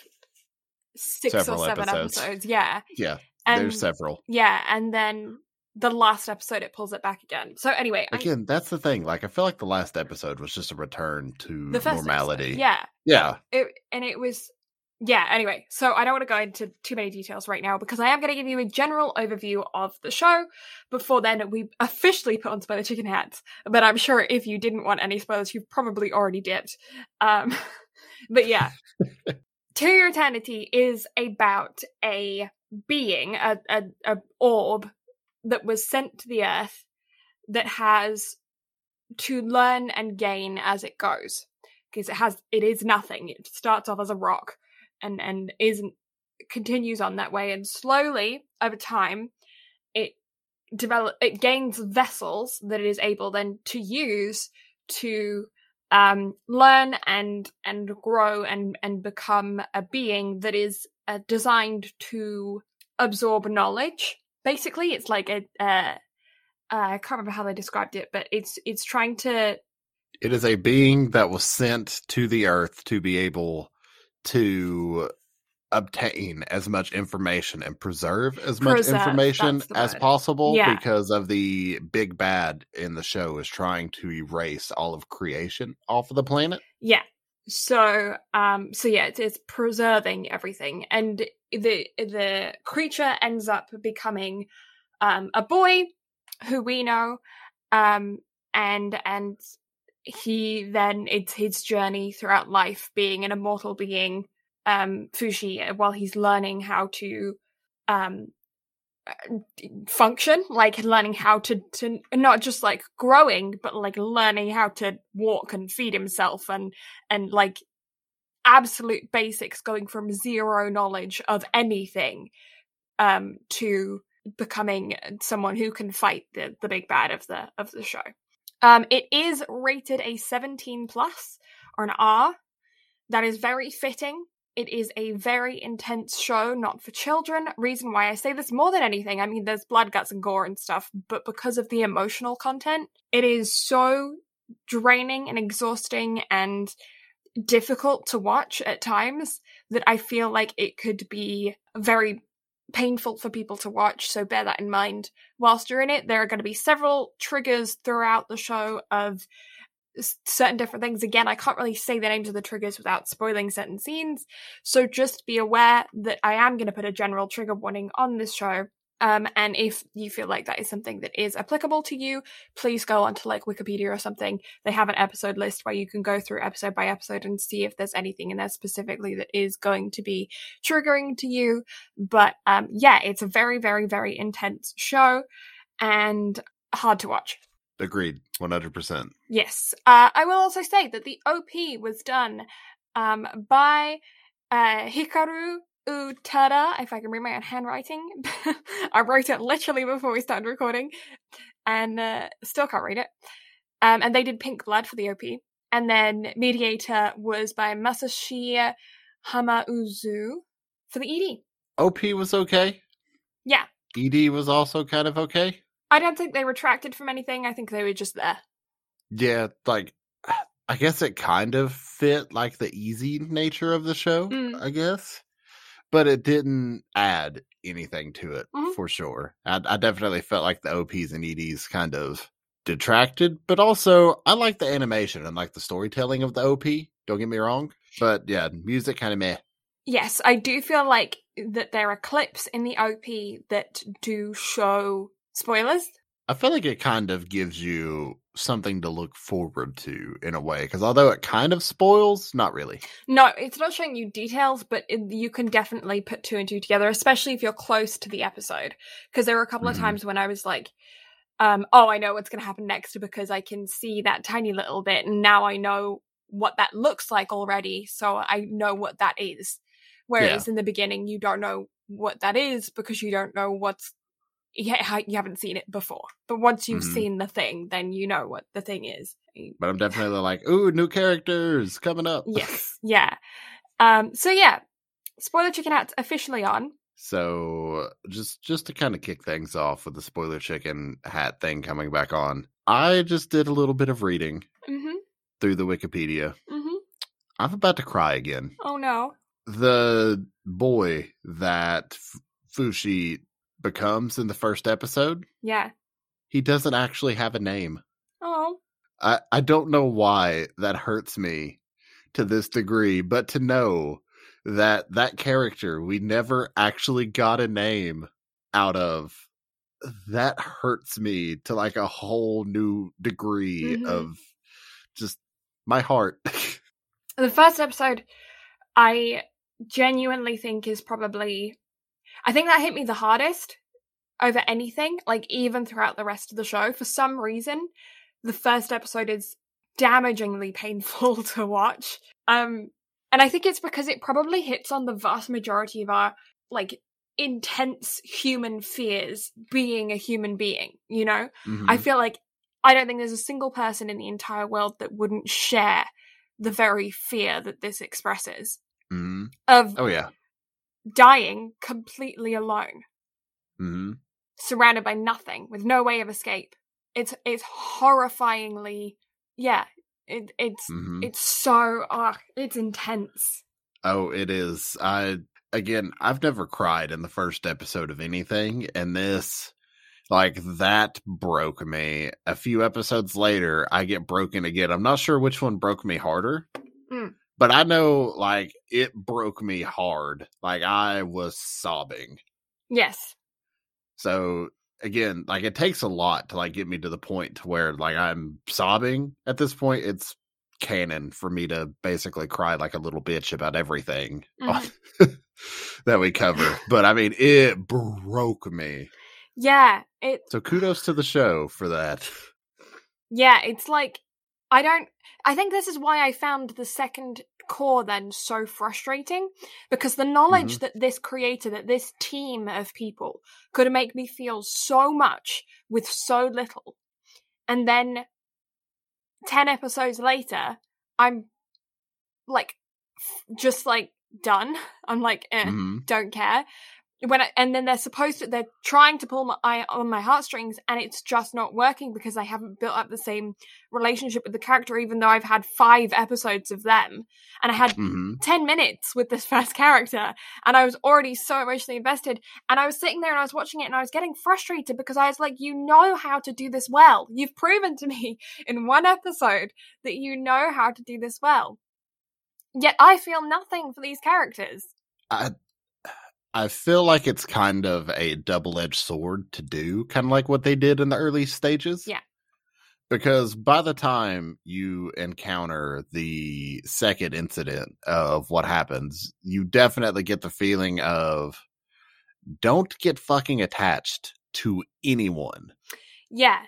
six Several or seven episodes. episodes. Yeah. yeah And there's several yeah, and then the last episode it pulls it back again. So anyway, I- again that's the thing like i feel like the last episode was just a return to the normality episode, yeah. yeah it, and it was yeah anyway so i don't want to go into too many details right now because i am going to give you a general overview of the show before then we officially put on spoiler chicken hats but i'm sure if you didn't want any spoilers you've probably already did. um But yeah. to Your Eternity is about a being, a, a, a orb that was sent to the earth that has to learn and gain as it goes. Because it has it is nothing. It starts off as a rock and and isn't continues on that way and slowly over time it develop it gains vessels that it is able then to use to um, learn and and grow and and become a being that is uh, designed to absorb knowledge. Basically, it's like a uh, I can't remember how they described it, but it's it's trying to. It is a being that was sent to the earth to be able to obtain as much information and preserve as much information as possible Yeah. because of the big bad in the show is trying to erase all of creation off of the planet. Yeah. So um so yeah, it's, it's preserving everything and the the creature ends up becoming um a boy who we know um and and he then it's his journey throughout life being an immortal being um Fushi while he's learning how to um function like learning how to to not just like growing but like learning how to walk and feed himself and and like absolute basics going from zero knowledge of anything um to becoming someone who can fight the the big bad of the of the show. Um it is rated a 17 plus or an r. That is very fitting it is a very intense show, not for children. Reason why I say this more than anything, I mean, there's blood, guts, and gore and stuff, but because of the emotional content, it is so draining and exhausting and difficult to watch at times that I feel like it could be very painful for people to watch. So bear that in mind. Whilst you're in it, there are going to be several triggers throughout the show of certain different things. Again, I can't really say the names of the triggers without spoiling certain scenes. So just be aware that I am going to put a general trigger warning on this show. Um, and if you feel like that is something that is applicable to you, please go onto like Wikipedia or something. They have an episode list where you can go through episode by episode and see if there's anything in there specifically that is going to be triggering to you. But um, yeah, it's a very, very, very intense show and hard to watch. Agreed, one hundred percent. Yes. Uh, I will also say that the OP was done um, by uh, Hikaru Utada, if I can read my own handwriting. I wrote it literally before we started recording and uh, still can't read it. Um, and they did Pink Blood for the OP. And then Mediator was by Masashi Hamauzu for the ED. OP was okay. Yeah. ED was also kind of okay. I don't think they retracted from anything. I think they were just there. Yeah, like I guess it kind of fit like the easy nature of the show, Mm. I guess. But it didn't add anything to it Mhm. for sure. I, I definitely felt like the OPs and EDs kind of detracted, but also I like the animation and like the storytelling of the OP. Don't get me wrong. But yeah, music kind of meh. Yes, I do feel like that there are clips in the OP that do show spoilers. I feel like it kind of gives you something to look forward to in a way, because although it kind of spoils, not really. No, it's not showing you details, but it, you can definitely put two and two together, especially if you're close to the episode. Because there were a couple Mhm. of times when I was like, um, "Oh, I know what's going to happen next," because I can see that tiny little bit, and now I know what that looks like already, so I know what that is. Whereas in the beginning, you don't know what that is because you don't know what's yeah, you haven't seen it before. But once you've Mhm. seen the thing, then you know what the thing is. But I'm definitely like, ooh, new characters coming up. Yes, yeah. Um. So yeah, spoiler chicken hat's officially on. So just just to kind of kick things off with the spoiler chicken hat thing coming back on, I just did a little bit of reading Mm-hmm. through the Wikipedia. Mm-hmm. I'm about to cry again. Oh no. The boy that Fushi becomes in the first episode, Yeah. he doesn't actually have a name. Oh. I, I don't know why that hurts me to this degree, but to know that that character we never actually got a name out of that hurts me to like a whole new degree Mhm. of just my heart. The first episode, I genuinely think is probably, I think that hit me the hardest over anything, like even throughout the rest of the show. For some reason, the first episode is damagingly painful to watch. Um, and I think it's because it probably hits on the vast majority of our, like, intense human fears being a human being, you know? Mhm. I feel like I don't think there's a single person in the entire world that wouldn't share the very fear that this expresses Mhm. of Oh yeah. Dying completely alone, hmm surrounded by nothing, with no way of escape. It's it's horrifyingly yeah. It it's hmm it's so ah, it's intense. Oh, it is. I again, I've never cried in the first episode of anything, and this, like, that broke me. A few episodes later, I get broken again. I'm not sure which one broke me harder, Mm. But I know, like, it broke me hard. Like, I was sobbing. Yes. So again, like, it takes a lot to like get me to the point to where like I'm sobbing. At this point, it's canon for me to basically cry like a little bitch about everything Mhm. that we cover. But I mean, it broke me. Yeah, it So kudos to the show for that. Yeah, it's like I don't I think this is why I found the second cour then so frustrating because the knowledge that this creator that this team of people could make me feel so much with so little and then 10 episodes later I'm like f- just like done. I'm like eh Mhm. don't care. When I, and then they're supposed to they're trying to pull my eye on my heartstrings and it's just not working because I haven't built up the same relationship with the character even though I've had 5 episodes of them and I had Mhm. 10 minutes with this first character and I was already so emotionally invested and I was sitting there and I was watching it and I was getting frustrated because I was like you know how to do this well. You've proven to me in one episode that you know how to do this well. Yet I feel nothing for these characters. I I feel like it's kind of a double edged sword to do, kind of like what they did in the early stages. Yeah. Because by the time you encounter the second incident of what happens, you definitely get the feeling of don't get fucking attached to anyone. Yeah.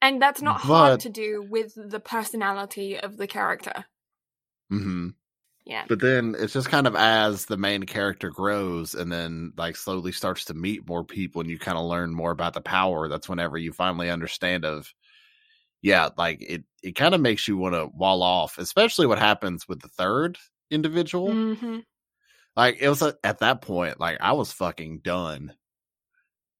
And that's not hard to do with the personality of the character. hmm Yeah. But then it's just kind of as the main character grows and then like slowly starts to meet more people and you kind of learn more about the power. That's whenever you finally understand of, yeah, like it, it kind of makes you want to wall off, especially what happens with the third individual. hmm Like it was a- at that point, like I was fucking done.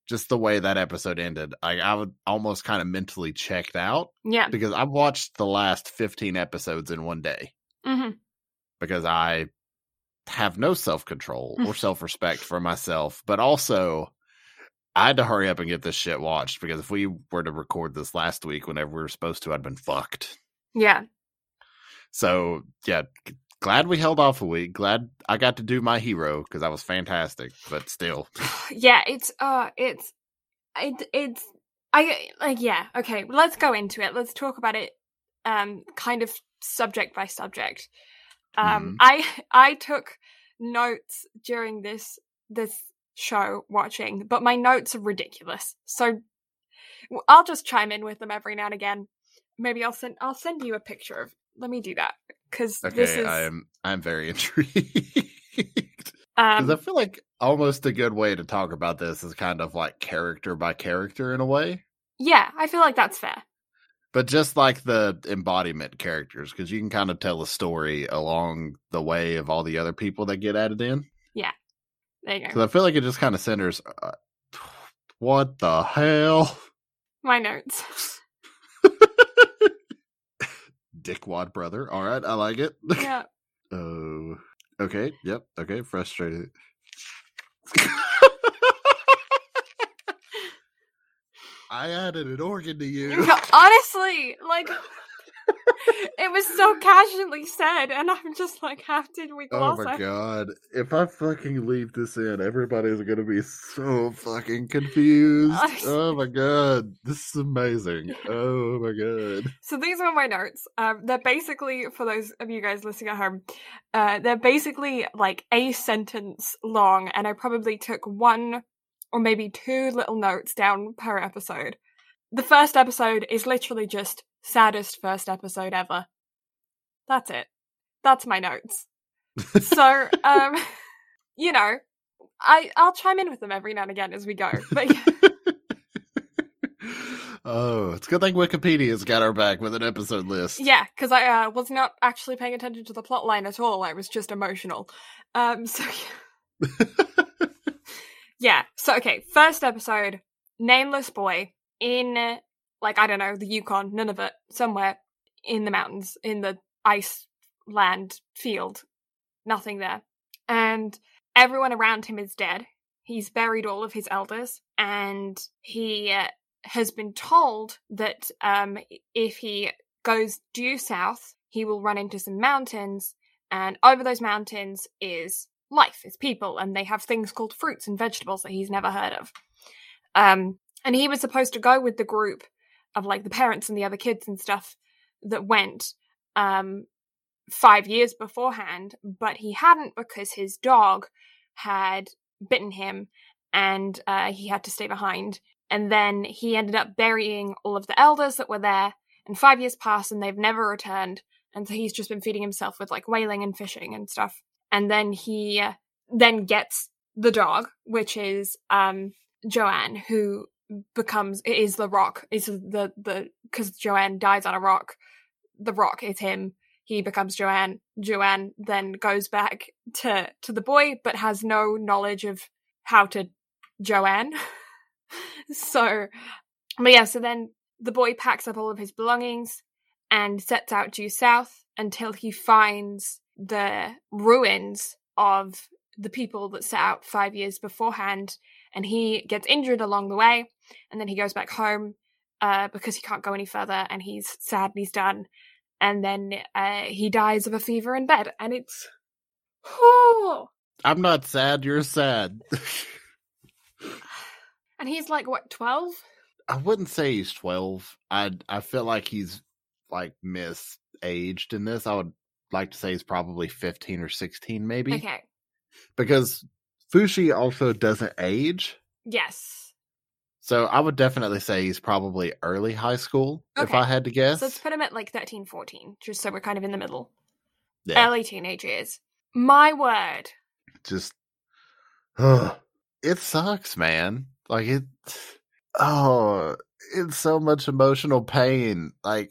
Just the way that episode ended, like I would almost kind of mentally checked out Yeah. because I watched the last 15 episodes in one day hmm because I have no self control or self respect for myself, but also I had to hurry up and get this shit watched because if we were to record this last week whenever we were supposed to, I'd been fucked. Yeah. So yeah, glad we held off a week. Glad I got to do my hero because I was fantastic, but still, Yeah. It's, uh, it's, it, it's, I, like, yeah. Okay. Let's go into it. Let's talk about it, um, kind of subject by subject. Um, Mhm. I, I took notes during this, this show watching, but my notes are ridiculous. So I'll just chime in with them every now and again. Maybe I'll send, I'll send you a picture of, let me do that. Cause this okay, is, I'm I'm very intrigued. um, Because I feel like almost a good way to talk about this is kind of like character by character in a way. yeah, I feel like that's fair. But just like the embodiment characters because you can kind of tell a story along the way of all the other people that get added in Yeah. There you go. because i feel like it just kind of centers uh, what the hell My notes. dickwad brother all right i like it yeah. oh okay yep okay frustrated i added an organ to you Honestly, like it was so casually said, and I'm just like, how did we Oh my god. If I fucking leave this in, everybody's gonna be so fucking confused. Oh my god. This is amazing. Oh my god. So these are my notes. Um, they're basically for those of you guys listening at home. Uh, they're basically like a sentence long, and I probably took one or maybe two little notes down per episode. The first episode is literally just saddest first episode ever. That's it. That's my notes. so, um, you know, I I'll chime in with them every now and again as we go. But oh, it's a good thing Wikipedia's got our back with an episode list. Yeah, because I uh, was not actually paying attention to the plot line at all. I was just emotional. Um, so yeah. So okay, first episode, nameless boy in like I don't know the Yukon, Nunavut, somewhere in the mountains, in the ice land field, nothing there, and everyone around him is dead. He's buried all of his elders, and he uh, has been told that um, if he goes due south, he will run into some mountains, and over those mountains is life, is people, and they have things called fruits and vegetables that he's never heard of. Um, and he was supposed to go with the group of like the parents and the other kids and stuff that went um, five years beforehand, but he hadn't because his dog had bitten him and uh, he had to stay behind. And then he ended up burying all of the elders that were there. And five years passed and they've never returned. And so he's just been feeding himself with like whaling and fishing and stuff. And then he then gets the dog, which is um, Joaan, who becomes is the rock. Is the the because Joaan dies on a rock. The rock is him. He becomes Joaan. Joaan then goes back to to the boy, but has no knowledge of how to Joaan. so, but yeah, so then the boy packs up all of his belongings and sets out due south until he finds the ruins of the people that set out five years beforehand. And he gets injured along the way, and then he goes back home uh, because he can't go any further, and he's sad and he's done. And then uh, he dies of a fever in bed, and it's. Oh, I'm not sad, you're sad. and he's like what twelve? I wouldn't say he's 12. I I feel like he's like misaged in this. I would like to say he's probably 15 or 16 maybe. Okay. Because Fushi also doesn't age. Yes. So I would definitely say he's probably early high school if I had to guess. So let's put him at like 13, 14, just so we're kind of in the middle. yeah. Early teenage years. My word. just it sucks, man. Like it oh, it's so much emotional pain. Like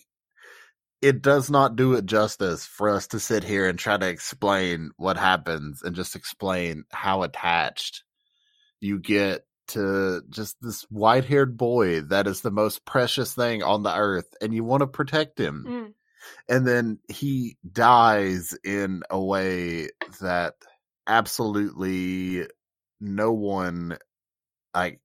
it does not do it justice for us to sit here and try to explain what happens and just explain how attached you get to just this white-haired boy that is the most precious thing on the earth and you want to protect him Mm. and then he dies in a way that absolutely no one like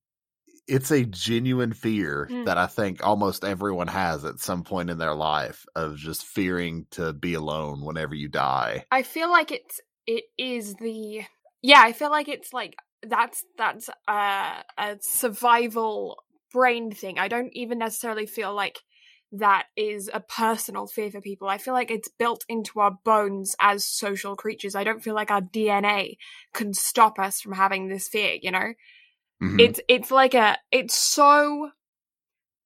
it's a genuine fear Mm. that i think almost everyone has at some point in their life of just fearing to be alone whenever you die I feel like it's it is the yeah, I feel like it's like that's that's uh, a survival brain thing. I don't even necessarily feel like that is a personal fear for people. I feel like it's built into our bones as social creatures. I don't feel like our DNA can stop us from having this fear, you know? Mhm. it's it's like a it's so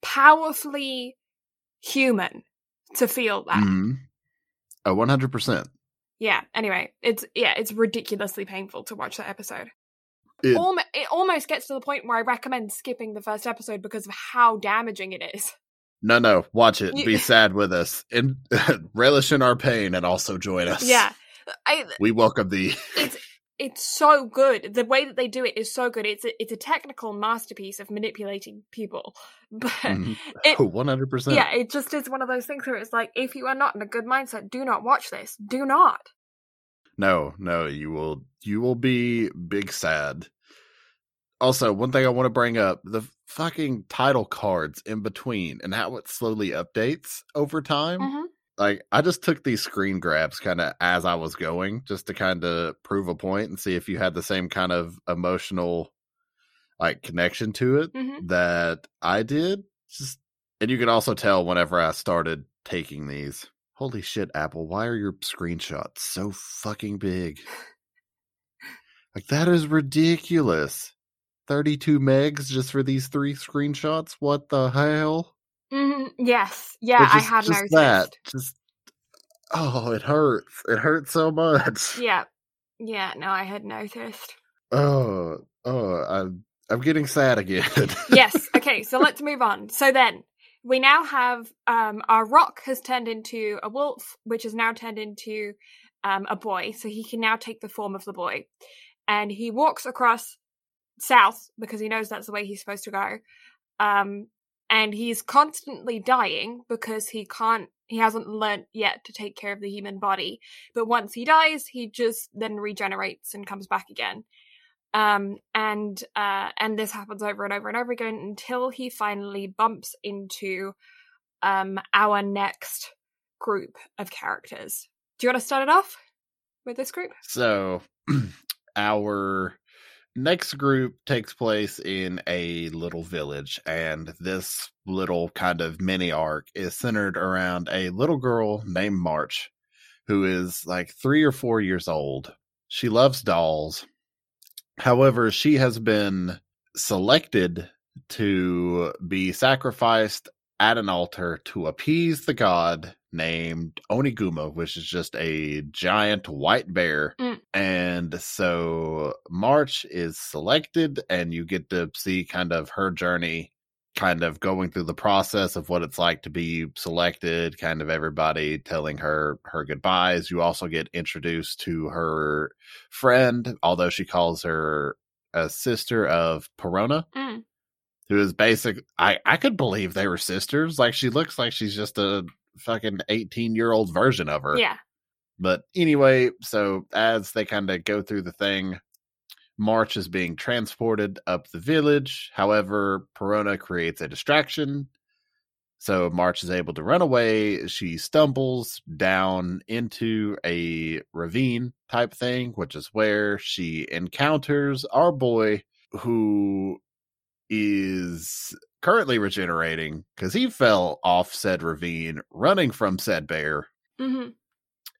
powerfully human to feel that. Mhm. Oh, 100% Yeah. Anyway, it's yeah, it's ridiculously painful to watch that episode. It- it almost gets to the point where I recommend skipping the first episode because of how damaging it is. no no watch it You- be sad with us and relish in our pain and also join us Yeah, I, we welcome thee it's it's so good. The way that they do it is so good. It's a, it's a technical masterpiece of manipulating people, but Mhm. it Oh, 100% yeah, it just is one of those things where it's like, if you are not in a good mindset, do not watch this. Do not. No, no, you will you will be big sad. Also, one thing I want to bring up, the fucking title cards in between and how it slowly updates over time. Mhm. Like I just took these screen grabs kind of as I was going, just to kind of prove a point and see if you had the same kind of emotional like connection to it Mhm. that I did. Just and you can also tell whenever I started taking these. Holy shit, Apple! Why are your screenshots so fucking big? Like that is ridiculous. 32 megs just for these three screenshots? What the hell? Hmm Yes. Yeah, But I had just noticed. that. Just oh, it hurts. It hurts so much. Yeah. Yeah, no, I had noticed. Oh, oh, I'm I'm getting sad again. yes. Okay, so let's move on. So then we now have um our rock has turned into a wolf, which has now turned into um a boy. So he can now take the form of the boy. And he walks across south because he knows that's the way he's supposed to go. Um and he's constantly dying because he can't he hasn't learnt yet to take care of the human body. But once he dies, he just then regenerates and comes back again. Um and uh and this happens over and over and over again until he finally bumps into um our next group of characters. Do you want to start it off with this group? So, our next group takes place in a little village, and this little kind of mini arc is centered around a little girl named March, who is like three or four years old. She loves dolls. However, she has been selected to be sacrificed at an altar to appease the god named Oniguma, which is just a giant white bear. Mm. And so March is selected, and you get to see kind of her journey, kind of going through the process of what it's like to be selected, kind of everybody telling her her goodbyes. You also get introduced to her friend, although she calls her a sister of Parona Mm. who is basic. I I could believe they were sisters. Like she looks like she's just a fucking eighteen year old version of her. yeah But anyway, so as they kind of go through the thing, March is being transported up the village. However, Parona creates a distraction. So March is able to run away. She stumbles down into a ravine type thing, which is where she encounters our boy who is currently regenerating because he fell off said ravine running from said bear hmm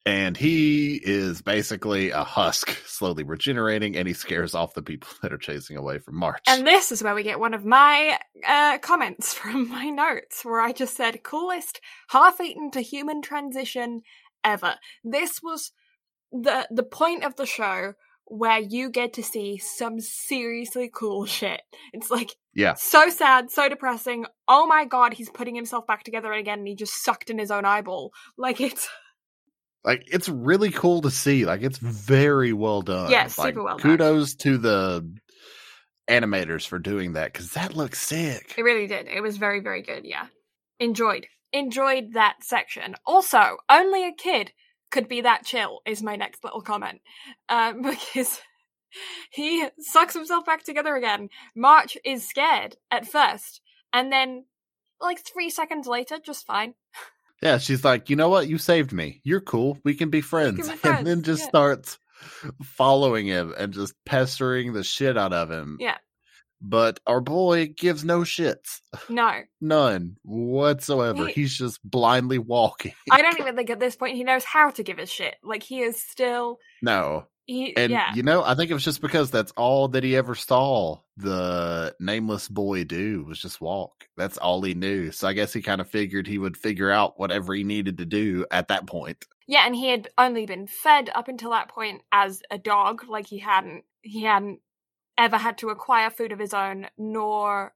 and he is basically a husk slowly regenerating and he scares off the people that are chasing away from march and this is where we get one of my uh comments from my notes where i just said coolest half-eaten to human transition ever this was the the point of the show where you get to see some seriously cool shit it's like yeah so sad, so depressing. Oh my god, he's putting himself back together again and he just sucked in his own eyeball. Like it's like it's really cool to see like it's very well done Yeah, like, super well done. kudos to the animators for doing that because that looks sick it really did. It was very, very good, yeah. Enjoyed. Enjoyed that section. Also, only a kid could be that chill, is my next little comment. Um, because he sucks himself back together again. March is scared at first, and then like three seconds later, just fine. Yeah she's like you know what you saved me you're cool we can be friends, be and then just yeah. starts following him and just pestering the shit out of him Yeah. but our boy gives no shits No. None whatsoever. He- He's just blindly walking. I don't even think at this point he knows how to give a shit. Like he is still No. He And yeah. you know, I think it was just because that's all that he ever saw the nameless boy do was just walk. That's all he knew. So I guess he kind of figured he would figure out whatever he needed to do at that point. Yeah, and he had only been fed up until that point as a dog. Like he hadn't he hadn't ever had to acquire food of his own, nor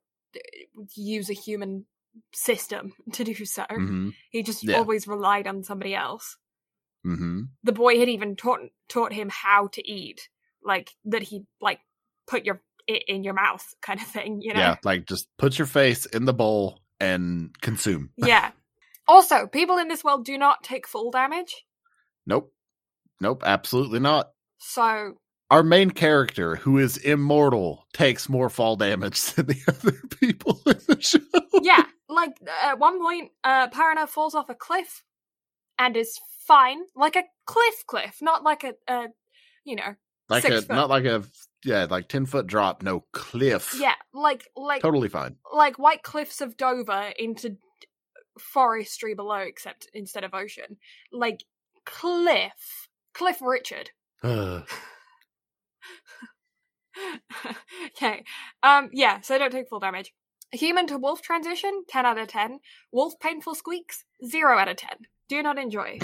use a human system to do so. hmm He just Yeah. always relied on somebody else. Hmm The boy had even taught taught him how to eat, like that he like put your it in your mouth kind of thing. You know? Yeah, like just put your face in the bowl and consume. yeah. Also, people in this world do not take fall damage, Nope. Nope, absolutely not. so Our main character, who is immortal, takes more fall damage than the other people in the show. yeah, like at one point, uh, Parona falls off a cliff and is fine, like a cliff cliff, not like a, a you know, Like Six a foot. not like a yeah, like ten foot drop, no cliff. yeah, like like Totally fine. like white cliffs of Dover into forestry below, except instead of ocean. Like Cliff, Cliff Richard. okay. Um. Yeah. So don't take fall damage. Human to wolf transition. Ten out of ten. Wolf painful squeaks. Zero out of ten. Do not enjoy.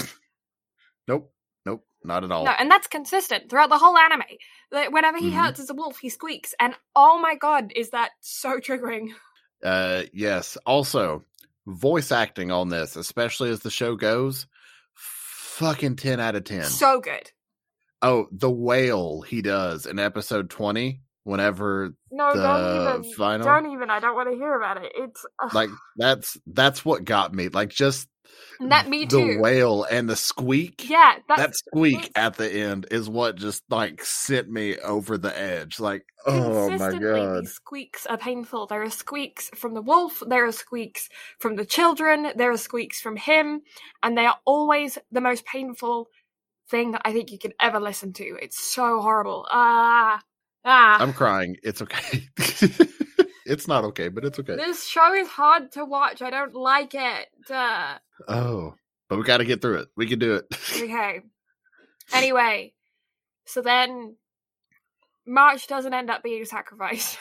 nope. Nope. Not at all. No, and that's consistent throughout the whole anime. Like, whenever he Mhm. hurts as a wolf, he squeaks, and oh my god, is that so triggering? Uh yes. Also, voice acting on this, especially as the show goes, fucking ten out of ten. So good. oh, the wail he does in episode twenty, whenever No, the don't even. final Don't even. I don't want to hear about it. It's like that's that's what got me. Like just that. Me too. the wail and the squeak. Yeah, that squeak at the end is what just like sent me over the edge. Like, oh my god. these squeaks are painful. There are squeaks from the wolf, there are squeaks from the children, there are squeaks from him, and they are always the most painful thing I think you could ever listen to. It's so horrible. Ah, ah. I'm crying. It's okay. it's not okay, but it's okay. This show is hard to watch. I don't like it. Uh, Oh, but we got to get through it. We can do it. okay. Anyway, so then March doesn't end up being sacrificed.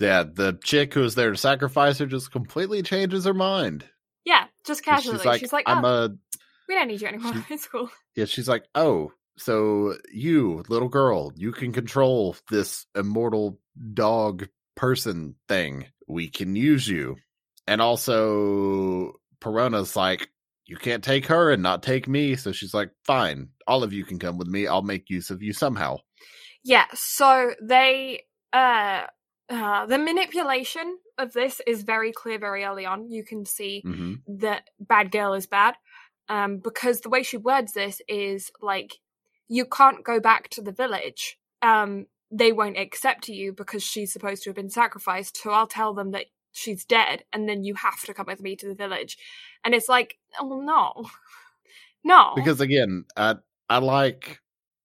yeah, the chick who is there to sacrifice her just completely changes her mind. yeah, just casually. She's like, I'm oh, a we don't need you anymore. she- it's cool. yeah. She's like, oh, so you, little girl, you can control this immortal dog person thing. We can use you, and also Parona's like, you can't take her and not take me. So she's like, fine, all of you can come with me. I'll make use of you somehow. Yeah, so they uh uh the manipulation of this is very clear very early on. You can see hmm that bad girl is bad. Um because the way she words this is like you can't go back to the village. Um they won't accept you because she's supposed to have been sacrificed. So I'll tell them that she's dead and then you have to come with me to the village. And it's like, oh no. No. Because again, I I like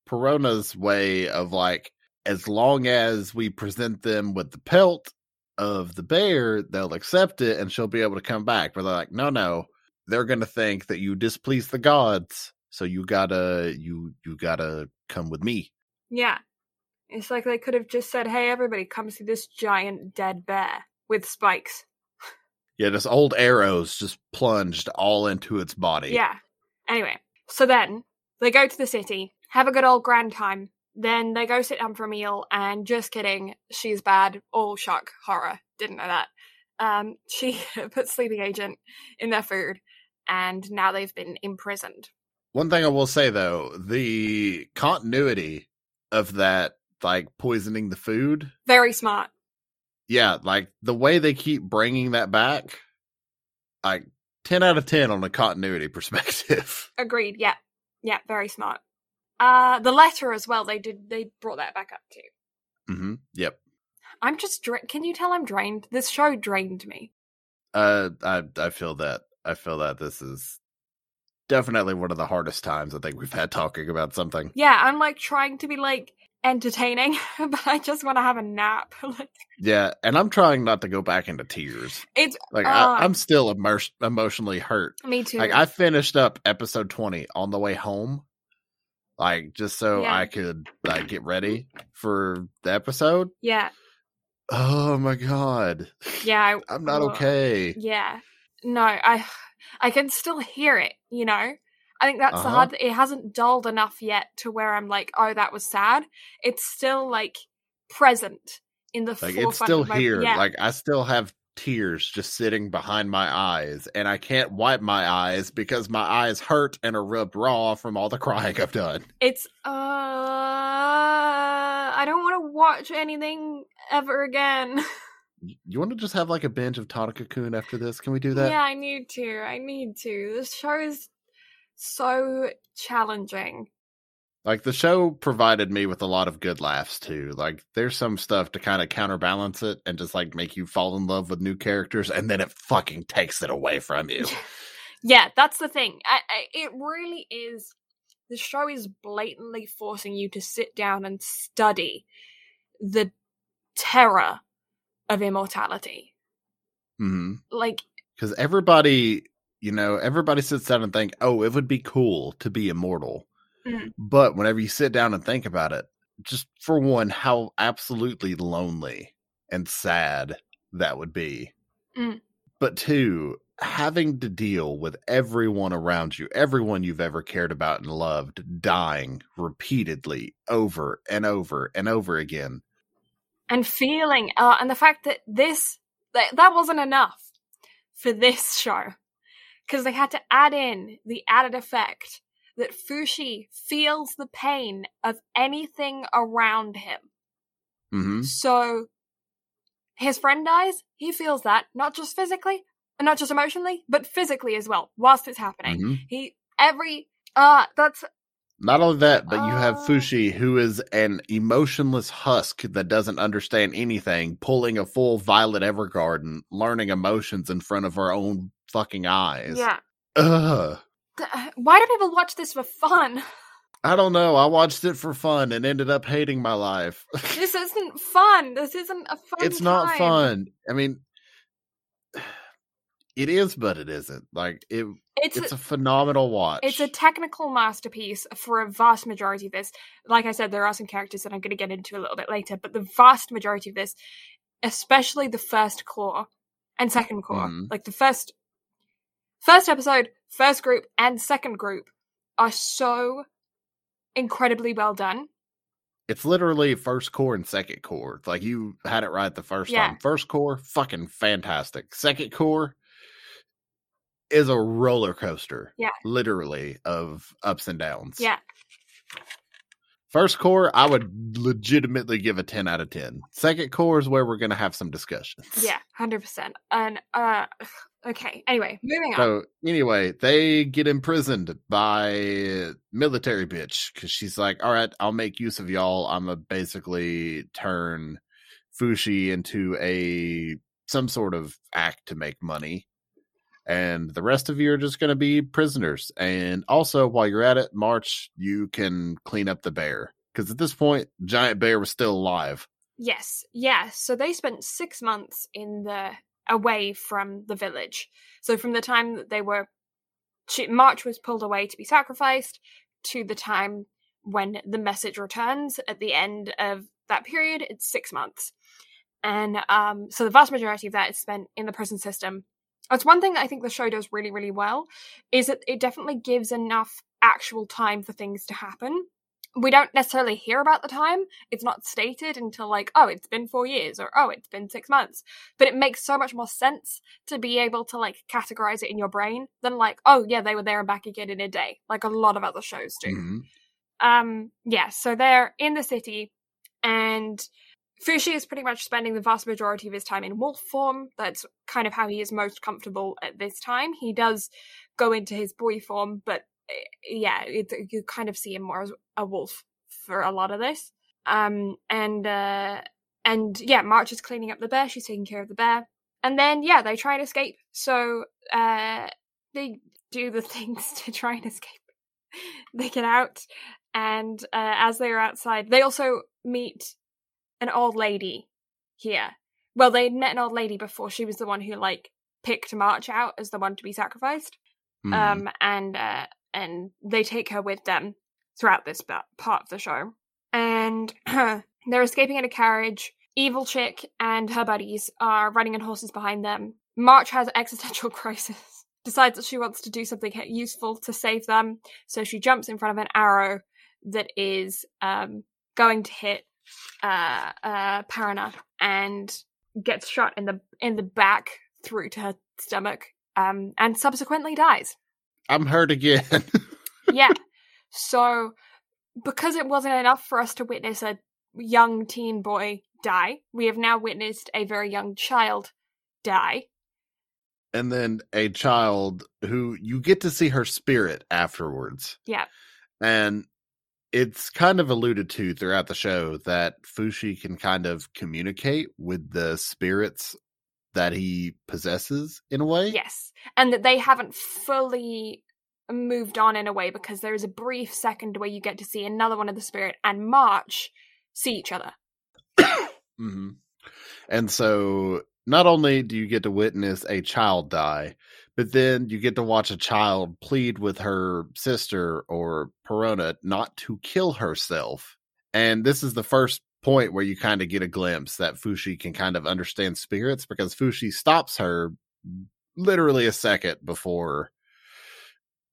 Parona's way of like, as long as we present them with the pelt of the bear, they'll accept it and she'll be able to come back. But they're like, no, no, they're gonna think that you displease the gods, so you gotta you you gotta come with me. Yeah. It's like they could have just said, hey, everybody, come see this giant dead bear with spikes. Yeah, just old arrows just plunged all into its body. Yeah. Anyway, so then they go to the city, have a good old grand time. Then they go sit down for a meal, and just kidding, she's bad. All shock, horror. Didn't know that. Um, she put sleeping agent in their food, and now they've been imprisoned. One thing I will say though, the continuity of that, like poisoning the food, Very smart. yeah, like the way they keep bringing that back, like 10 out of 10 on a continuity perspective. Agreed. Yeah, yeah, very smart. Uh, the letter as well. They did. They brought that back up too. hmm Yep. I'm just. Dra- Can you tell I'm drained? This show drained me. Uh, I, I feel that. I feel that this is definitely one of the hardest times I think we've had talking about something. Yeah, I'm like trying to be like entertaining, but I just want to have a nap. like Yeah. And I'm trying not to go back into tears. it's Like, Uh. I, I'm still immer- emotionally hurt. me too. Like, I finished up episode 20 on the way home. Like, just so Yeah. I could like get ready for the episode. yeah, Oh my god. yeah, I, I'm not Ugh. okay. yeah. No, I, I can still hear it. You know, I think that's the Uh-huh. hard. It hasn't dulled enough yet to where I'm like, oh, that was sad. It's still like present in the Like it's still here. Yeah, Like I still have tears just sitting behind my eyes and I can't wipe my eyes because my eyes hurt and are rubbed raw from all the crying I've done. it's uh, I don't want to watch anything ever again. You want to just have like a binge of Tanaka Kun after this? Can we do that? Yeah, I need to. I need to. This show is so challenging. Like the show provided me with a lot of good laughs too. Like there's some stuff to kind of counterbalance it and just like make you fall in love with new characters and then it fucking takes it away from you. Yeah, that's the thing. I, I, it really is. The show is blatantly forcing you to sit down and study the terror of immortality. hmm Like, Because everybody, you know, everybody sits down and think, oh, it would be cool to be immortal. Mm. But whenever you sit down and think about it, just for one, how absolutely lonely and sad that would be. Mm. But two, having to deal with everyone around you, everyone you've ever cared about and loved, dying repeatedly over and over and over again. and feeling, uh, and the fact that this, that, that wasn't enough for this show. Because they had to add in the added effect that Fushi feels the pain of anything around him. hmm So his friend dies, he feels that, not just physically, and not just emotionally, but physically as well, whilst it's happening. hmm He every uh that's Not only that, but you have Uh. Fushi, who is an emotionless husk that doesn't understand anything, pulling a full Violet Evergarden, learning emotions in front of her own fucking eyes. yeah. Ugh. Why do people watch this for fun? I don't know. I watched it for fun and ended up hating my life. This isn't fun. This isn't a fun. it's not fun. I mean, it is, but it isn't. Like it, It's it's a, a phenomenal watch. it's a technical masterpiece for a vast majority of this. Like I said, there are some characters that I'm going to get into a little bit later, but the vast majority of this, especially the first cour and second cour, Mhm. like the first first episode, first group, and second group, are so incredibly well done. It's literally first cour and second cour. Like you had it right the first Yeah. time. First cour, fucking fantastic. Second cour is a roller coaster. Yeah. Literally of ups and downs. Yeah. First cour, I would legitimately give a 10 out of 10. Second cour is where we're going to have some discussions. Yeah, hundred percent. And uh, okay. Anyway, moving on. So anyway, they get imprisoned by military bitch because she's like, "All right, I'll make use of y'all. I'm gonna basically turn Fushi into a some sort of act to make money, and the rest of you are just gonna be prisoners. And also, while you're at it, March, you can clean up the bear because at this point, giant bear was still alive. Yes, yes. So they spent six months in the away from the village. So from the time that they were, she, March was pulled away to be sacrificed, to the time when the message returns at the end of that period, it's six months. And um, so the vast majority of that is spent in the prison system. That's one thing that I think the show does really, really well, is that it definitely gives enough actual time for things to happen. We don't necessarily hear about the time, it's not stated until like oh it's been four years or oh it's been six months but it makes so much more sense to be able to like categorize it in your brain than like oh yeah they were there and back again in a day like a lot of other shows do Mhm. um yeah so they're in the city and Fushi is pretty much spending the vast majority of his time in wolf form. That's kind of how he is most comfortable at this time. He does go into his boy form, but yeah, it, you kind of see him more as a wolf for a lot of this. Um, and uh, and yeah, March is cleaning up the bear. She's taking care of the bear, and then yeah, they try and escape. So uh, they do the things to try and escape. they get out, and uh, as they are outside, they also meet an old lady here. Well, they met an old lady before. She was the one who like picked March out as the one to be sacrificed. Mhm. Um, and uh, and they take her with them throughout this part of the show. And they're escaping in a carriage. Evil chick and her buddies are riding on horses behind them. March has an existential crisis. Decides that she wants to do something useful to save them, so she jumps in front of an arrow that is um, going to hit uh, uh, Parona and gets shot in the in the back through to her stomach, um, and subsequently dies. I'm hurt again. yeah. So, because it wasn't enough for us to witness a young teen boy die, we have now witnessed a very young child die. and then a child who you get to see her spirit afterwards. Yeah. And it's kind of alluded to throughout the show that Fushi can kind of communicate with the spirits that he possesses in a way. Yes. And that they haven't fully moved on in a way because there is a brief second where you get to see another one of the spirit and March see each other. hmm And so not only do you get to witness a child die, but then you get to watch a child plead with her sister or Parona not to kill herself. And this is the first point where you kind of get a glimpse that Fushi can kind of understand spirits because Fushi stops her literally a second before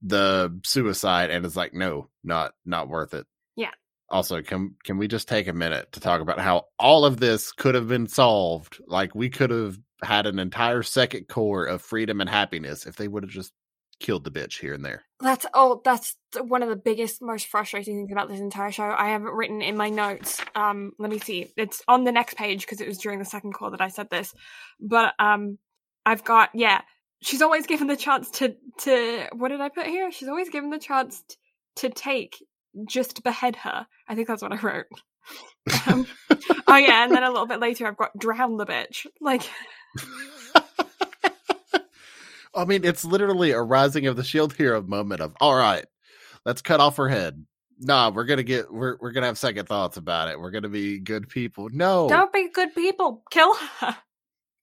the suicide and is like, no, not not worth it. Yeah. Also, can can we just take a minute to talk about how all of this could have been solved? Like we could have had an entire second cour of freedom and happiness if they would have just killed the bitch here and there. That's oh, that's one of the biggest, most frustrating things about this entire show. I have it written in my notes. Um, let me see. It's on the next page because it was during the second call that I said this. But um, I've got yeah. She's always given the chance to to what did I put here? She's always given the chance t- to take just behead her. I think that's what I wrote. um, oh yeah, and then a little bit later I've got drown the bitch. Like I mean, it's literally a rising of the shield hero moment of all right, let's cut off her head. Nah, we're gonna get we're we're gonna have second thoughts about it. We're gonna be good people. No, don't be good people. Kill her.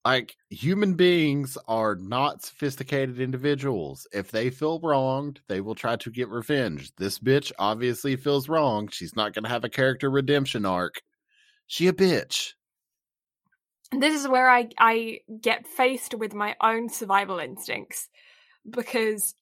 Like human beings are not sophisticated individuals. If they feel wronged, they will try to get revenge. This bitch obviously feels wrong. She's not gonna have a character redemption arc. She a bitch this is where I I get faced with my own survival instincts because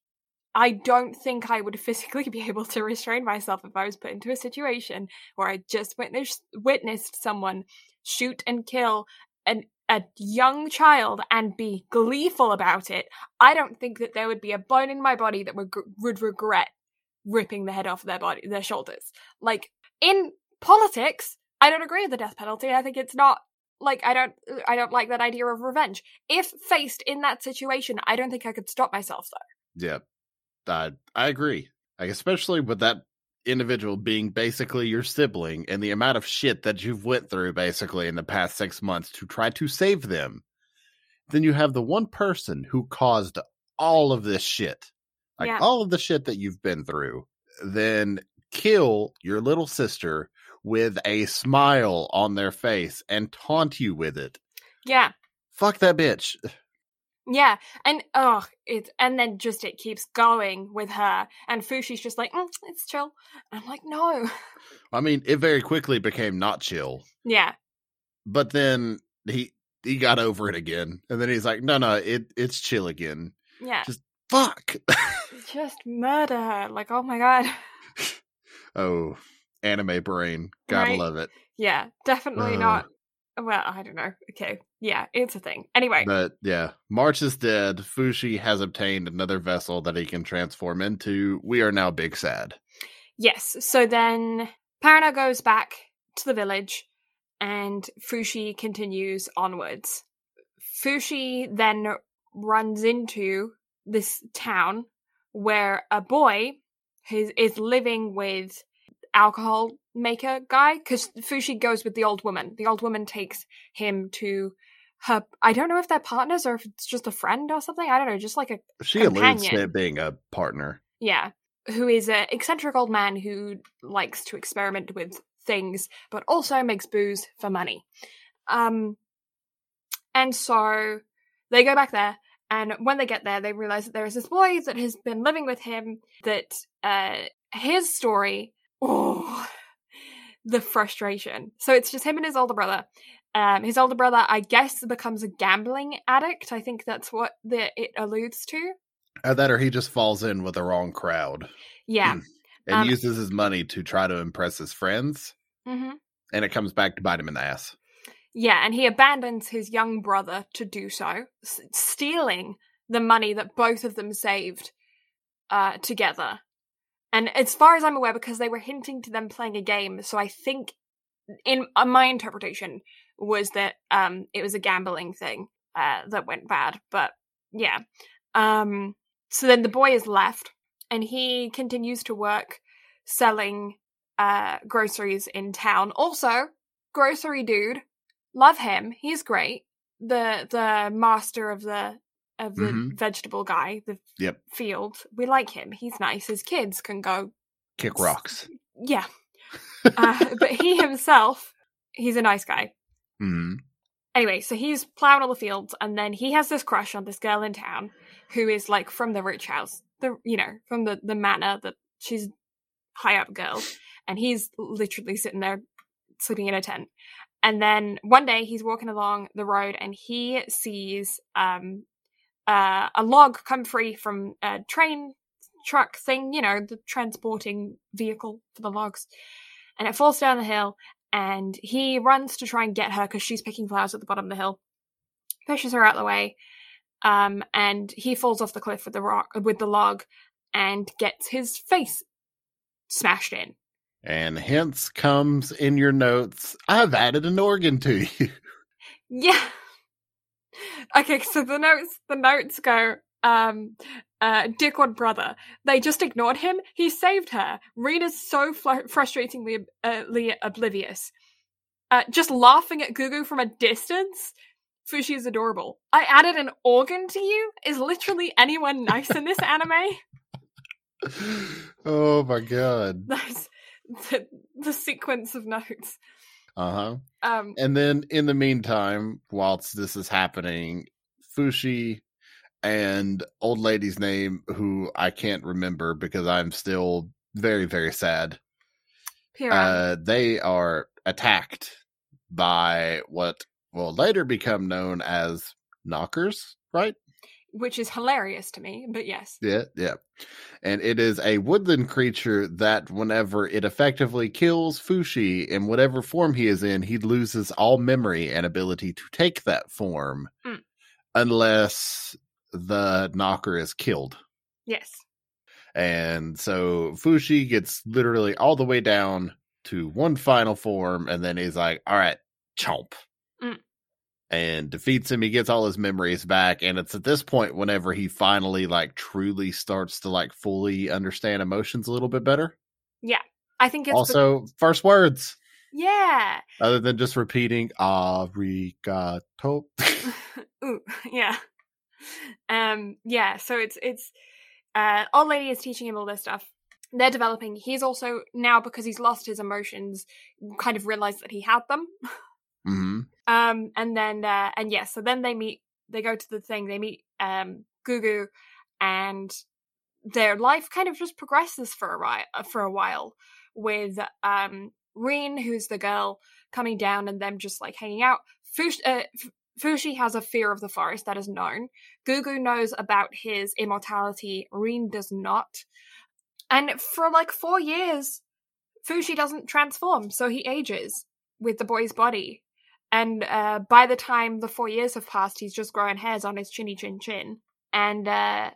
I don't think I would physically be able to restrain myself if I was put into a situation where I just witnessed witnessed someone shoot and kill an a young child and be gleeful about it. I don't think that there would be a bone in my body that would would regret ripping the head off their body their shoulders. Like in politics, I don't agree with the death penalty. I think it's not like I don't uh, I don't like that idea of revenge. If faced in that situation, I don't think I could stop myself though. Yeah. I I agree. Like especially with that individual being basically your sibling and the amount of shit that you've went through basically in the past 6 months to try to save them. Then you have the one person who caused all of this shit. Like yeah. all of the shit that you've been through. Then kill your little sister with a smile on their face and taunt you with it. Yeah. Fuck that bitch. Yeah, and oh, it and then just it keeps going with her, and Fushi's just like, mm, it's chill. And I'm like, no. I mean, it very quickly became not chill. Yeah. But then he he got over it again, and then he's like, no, no, it it's chill again. Yeah. Just fuck. just murder her. Like, oh my god. oh, anime brain. Gotta right? love it. Yeah, definitely uh, not. Well, I don't know. Okay. Yeah, it's a thing. Anyway. But yeah, March is dead. Fushi has obtained another vessel that he can transform into. We are now big sad. Yes. So then Parona goes back to the village and Fushi continues onwards. Fushi then runs into this town where a boy is, is living with alcohol maker guy because Fushi goes with the old woman. The old woman takes him to her. I don't know if they're partners or if it's just a friend or something. I don't know, just like a she companion. alludes to it being a partner. Yeah, who is an eccentric old man who likes to experiment with things, but also makes booze for money. Um, and so they go back there. And when they get there, they realize that there is this boy that has been living with him. That uh, his story oh, the frustration. So it's just him and his older brother. Um, his older brother, I guess, becomes a gambling addict. I think that's what the, it alludes to. Uh, that or he just falls in with the wrong crowd. Yeah. and um, uses his money to try to impress his friends. Mm-hmm. And it comes back to bite him in the ass. Yeah, and he abandons his young brother to do so, s- stealing the money that both of them saved uh, together and as far as I'm aware, because they were hinting to them playing a game, so I think, in uh, my interpretation, was that um, it was a gambling thing uh, that went bad. But yeah, um, so then the boy is left, and he continues to work selling uh, groceries in town. Also, grocery dude, love him. He's great. the the master of the of the Mhm. vegetable guy, the Yep. field. We like him. He's nice. His kids can go. Kick rocks. Yeah, uh, but he himself, he's a nice guy. hmm Anyway, so he's plowing all the fields, and then he has this crush on this girl in town who is like from the rich house, the you know from the the manor that she's high up girl, and he's literally sitting there sleeping in a tent. And then one day he's walking along the road and he sees um uh, a log come free from a train truck thing, you know, the transporting vehicle for the logs, and it falls down the hill and he runs to try and get her because she's picking flowers at the bottom of the hill. Pushes her out the way, um, and he falls off the cliff with the rock with the log, and gets his face smashed in. And hence comes in your notes, I've added an organ to you. Yeah. Okay, so the notes the notes go um uh brother. They just ignored him. He saved her. Rena's so fl- frustratingly uh, li- oblivious. Uh just laughing at gugu from a distance? Fushi is adorable. I added an organ to you? Is literally anyone nice in this anime? Oh my god. that's the, the sequence of notes Uh huh. um And then in the meantime, whilst this is happening, Fushi and old lady's name, who I can't remember because I'm still very, very sad. Pira. Uh, they are attacked by what will later become known as knockers, right? Which is hilarious to me but yes Yeah, yeah. And it is a woodland creature that whenever it effectively kills Fushi in whatever form he is in, he loses all memory and ability to take that form Mm. unless the knocker is killed. yes And so Fushi gets literally all the way down to one final form and then he's like, all right, chomp. Mm. And defeats him. He gets all his memories back. And it's at this point, whenever he finally like truly starts to like fully understand emotions a little bit better. Yeah. I think it's the- also, first words, yeah other than just repeating arigato. Ooh, yeah. Um, yeah, so it's it's uh old lady is teaching him all this stuff. They're developing. He's also now because he's lost his emotions, kind of realized that he had them. hmm Um, and then uh, and yeah, so then they meet. They go to the thing. They meet um Gugu, and their life kind of just progresses for a while. For a while, with um Reen, who's the girl, coming down and them just like hanging out. Fush, uh, Fushi has a fear of the forest that is known. Gugu knows about his immortality. Reen does not. And for like four years, Fushi doesn't transform, so he ages with the boy's body. And uh, by the time the four years have passed, he's just growing hairs on his chinny chin chin. And uh,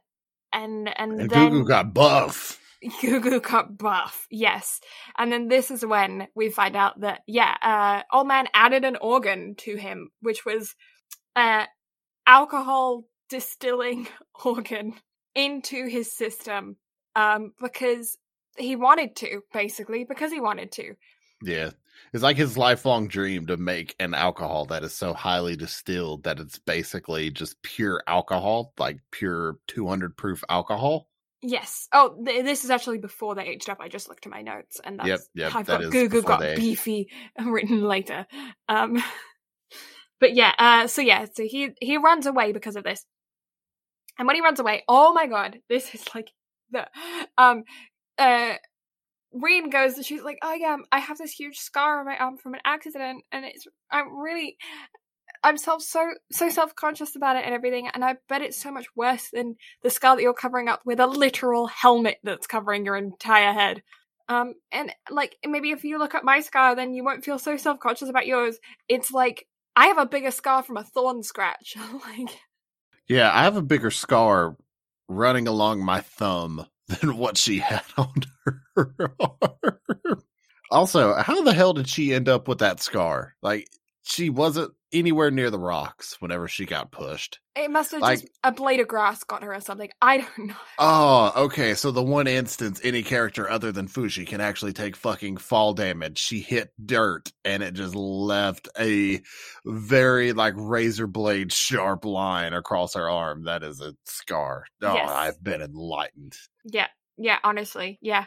and and, And then Gugu got buff. Gugu got buff, yes. And then this is when we find out that, yeah, uh, Old Man added an organ to him, which was uh, alcohol distilling organ into his system um, because he wanted to, basically, because he wanted to. Yeah. It's like his lifelong dream to make an alcohol that is so highly distilled that it's basically just pure alcohol, like pure 200 proof alcohol. Yes. Oh, th- this is actually before they aged up. I just looked at my notes, and that's Yep, yep, I've that got before got beefy written later. Um, but yeah. Uh, so yeah. So he he runs away because of this, and when he runs away, oh my god, this is like the um uh. Reen goes and she's like, "Oh yeah, I have this huge scar on my arm from an accident, and it's I'm really I'm self so so self conscious about it and everything, and I bet it's so much worse than the scar that you're covering up with a literal helmet that's covering your entire head. Um, and like maybe if you look at my scar, then you won't feel so self conscious about yours. It's like I have a bigger scar from a thorn scratch. like Yeah, I have a bigger scar running along my thumb than what she had on her arm. Also, how the hell did she end up with that scar? Like, she wasn't anywhere near the rocks whenever she got pushed. It must have Like- just a blade of grass got her or something. I don't know. Oh, okay. So the one instance any character other than Fushi can actually take fucking fall damage. She hit dirt and it just left a very like razor blade sharp line across her arm. That is a scar. Oh, Yes. I've been enlightened. Yeah, yeah. Honestly, yeah.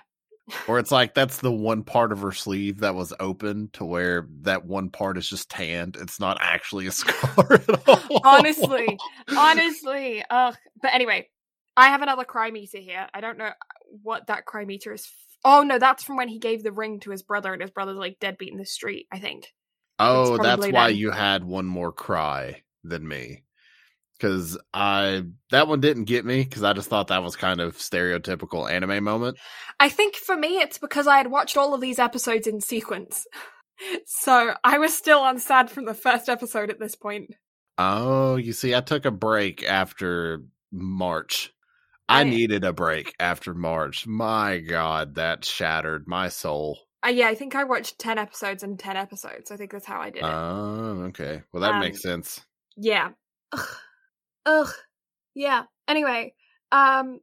Or it's like that's the one part of her sleeve that was open to where that one part is just tanned. It's not actually a scar at all. Honestly, honestly. Ugh. But anyway, I have another cry meter here. I don't know uh, what that cry meter is. F- oh no, that's from when he gave the ring to his brother, and his brother's like deadbeat in the street. I think. Oh, It's that's why them. you had one more cry than me. Cause I that one didn't get me because I just thought that was kind of stereotypical anime moment. I think for me, it's because I had watched all of these episodes in sequence. So I was still on sad from the first episode at this point. Oh, you see, I took a break after March. I I- needed a break after March. My God, that shattered my soul. Uh, yeah, I think I watched 10 episodes and 10 episodes. I think that's how I did it. Oh, okay. Well, that Um, makes sense. Yeah. Ugh. Ugh. Yeah. Anyway, um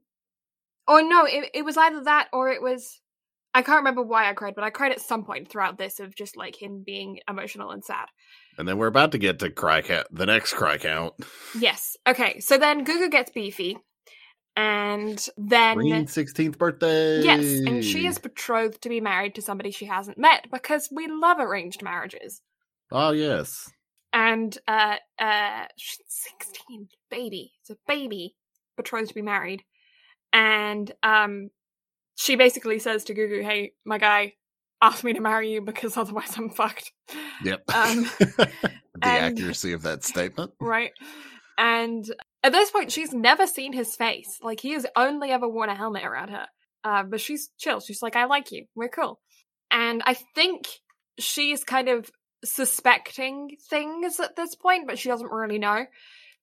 or no, it it was either that or it was I can't remember why I cried, but I cried at some point throughout this of just like him being emotional and sad. And then we're about to get to cry count, the next cry count. Yes. Okay. So then Gugu gets beefy and then Green 16th birthday. Yes, and she is betrothed to be married to somebody she hasn't met because we love arranged marriages. Oh, yes. And uh uh she's 16 baby it's a baby betrothed to be married. And um she basically says to gugu hey my guy ask me to marry you because otherwise i'm fucked. Yep. Um, the and- accuracy of that statement. right? And at this point she's never seen his face. Like he has only ever worn a helmet around her. Uh, but she's chill. She's like i like you. We're cool. And i think she's kind of suspecting things at this point but she doesn't really know.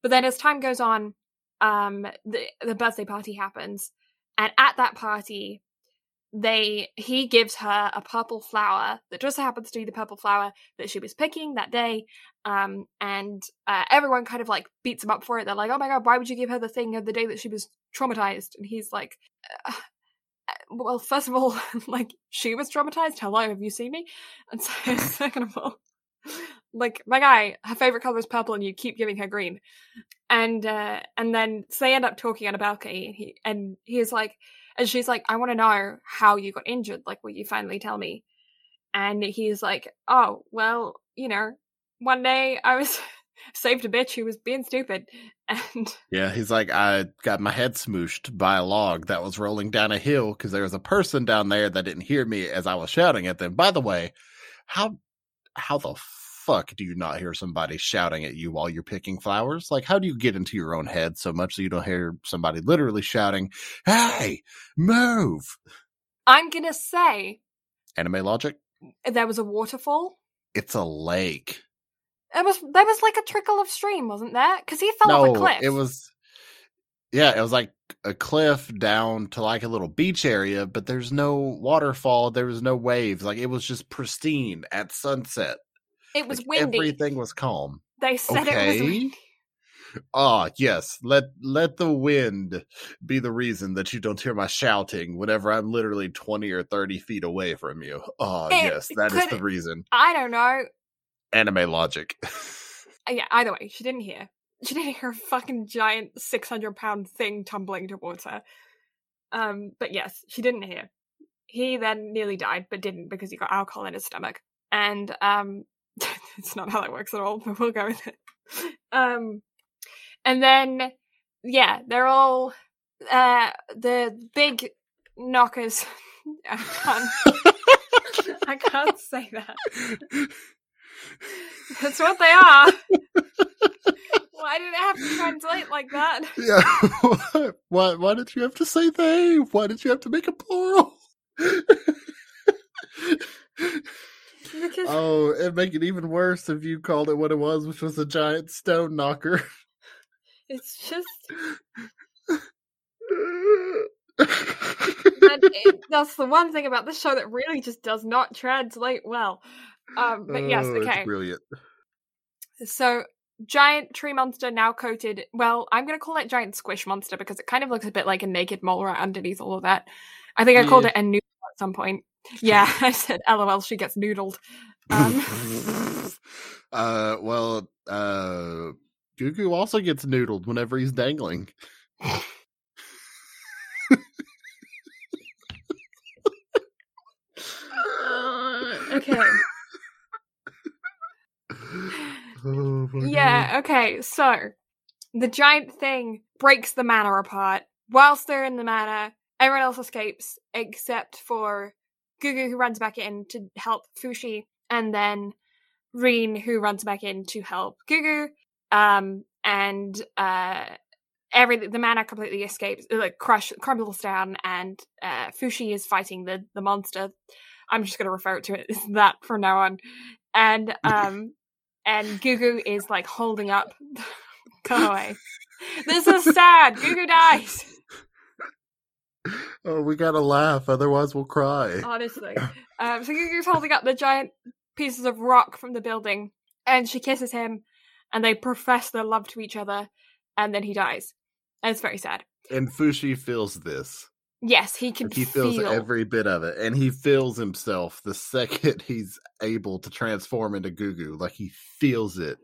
But then as time goes on um the the birthday party happens. And at that party they he gives her a purple flower that just happens to be the purple flower that she was picking that day. Um and uh, everyone kind of like beats him up for it. They're like oh my god why would you give her the thing of the day that she was traumatized? And he's like well first of all like she was traumatized. Hello have you seen me? And so second of all like my guy her favorite color is purple and you keep giving her green. And uh and then so they end up talking on a balcony and he and he's like and she's like i want to know how you got injured. Like will you finally tell me? And he's like oh well you know one day i was saved a bitch who was being stupid and Yeah, he's like, I got my head smooshed by a log that was rolling down a hill because there was a person down there that didn't hear me as I was shouting at them. By the way, how how the fuck do you not hear somebody shouting at you while you're picking flowers? Like, how do you get into your own head so much that you don't hear somebody literally shouting, "Hey, move"? i'm gonna say Anime logic. there was a waterfall It's a lake. There was there was like a trickle of stream wasn't there because he fell off a cliff it was. Yeah, it was like a cliff down to like a little beach area, but there's no waterfall. There was no waves. Like it was just pristine at sunset. it was Like, windy Everything was calm. they said it was Okay. windy Ah, yes. Let let the wind be the reason that you don't hear my shouting whenever I'm literally twenty or thirty feet away from you. Ah, It yes, that is the reason. i don't know Anime logic. Uh, yeah, either way, she didn't hear. She didn't hear a fucking giant 600 pound thing tumbling towards her. Um, but yes, she didn't hear. He then nearly died, but didn't because he got alcohol in his stomach. And, um, it's not how that works at all, but we'll go with it. Um, and then, yeah, they're all, uh, the big knockers. I can't, I can't say that. That's what they are. Why did it have to translate like that? yeah. why why did you have to say they? Why did you have to make a plural? Because Oh, it'd make it even worse if you called it what it was, which was a giant stone knocker. it's just it, that's the one thing about this show that really just does not translate well. Um, but yes, Oh, it's okay. brilliant. So giant tree monster now coated. Well, I'm gonna call it giant squish monster because it kind of looks a bit like a naked mole rat underneath all of that. I think I called it a noodle at some point. Yeah, I said, "LOL." She gets noodled. Um, uh, well, uh, Gugu also gets noodled whenever he's dangling. okay. My Yeah, okay, so the giant thing breaks the manor apart. Whilst they're in the manor, everyone else escapes except for Gugu, who runs back in to help Fushi, and then Reen, who runs back in to help Gugu. Um, and uh, every the manor completely escapes, uh, like crush crumbles down, and uh, Fushi is fighting the the monster. I'm just going to refer to it as that from now on. And um, and Gugu is like holding up. Go away. This is sad. Gugu dies. Oh, we gotta laugh, otherwise we'll cry. Honestly. Um, so Gugu's holding up the giant pieces of rock from the building, and she kisses him, and they profess their love to each other, and then he dies. And it's very sad. And Fushi feels this. Yes, he can Like he feels feel. every bit of it, and he feels himself the second he's able to transform into Gugu. Like he feels it,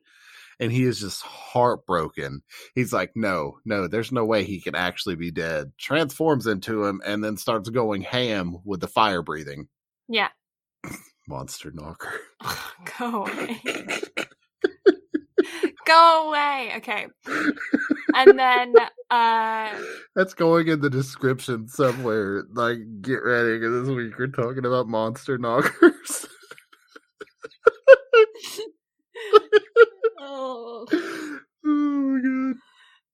and he is just heartbroken. He's like, "No, no, there's no way he can actually be dead." Transforms into him, and then starts going ham with the fire breathing Yeah. monster knocker. Go away. Go away. Okay. And then uh That's going in the description somewhere. Like, get ready because this week we're talking about monster knockers. oh. oh my god.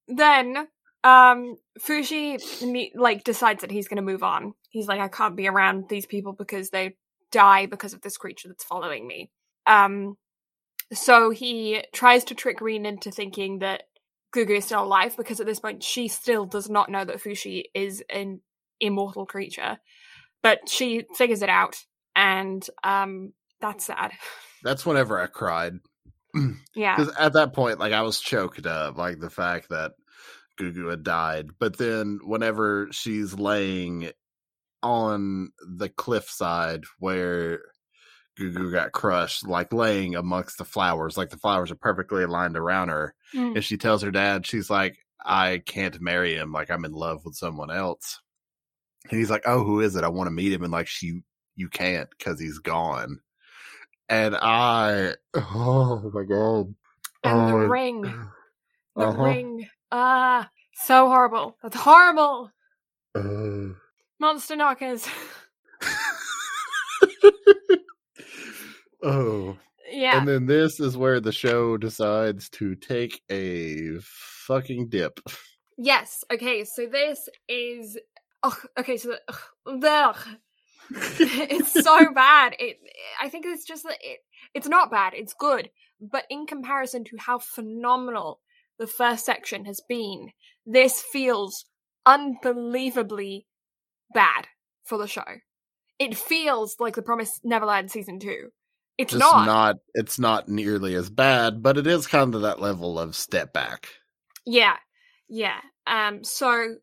then um Fushi like decides that he's going to move on. He's like I can't be around these people because they die because of this creature that's following me. Um so he tries to trick Reen into thinking that Gugu is still alive because at this point she still does not know that Fushi is an immortal creature. But she figures it out and um that's sad. That's whenever I cried. Yeah. Because at that point, like I was choked up, like the fact that Gugu had died. But then whenever she's laying on the cliffside where Gugu got crushed, like laying amongst the flowers, like the flowers are perfectly aligned around her. Mm. And she tells her dad, she's like, I can't marry him. Like I'm in love with someone else. And he's like, Oh, who is it? I want to meet him. And like, she, you can't because he's gone. And I, oh my God. And the Oh, ring. The Uh-huh. ring. Ah, so horrible. That's horrible. Uh. Monster knockers. oh. yeah. And then this is where the show decides to take a fucking dip. yes. Okay. So this is. Oh, okay. So ugh, it's so bad. It. I think it's just that it. It's not bad. It's good. But in comparison to how phenomenal the first section has been, this feels unbelievably bad for the show. It feels like the Promise Neverland season two. It's Just not. not. It's not nearly as bad, but it is kind of that level of step back. Yeah, yeah. Um. So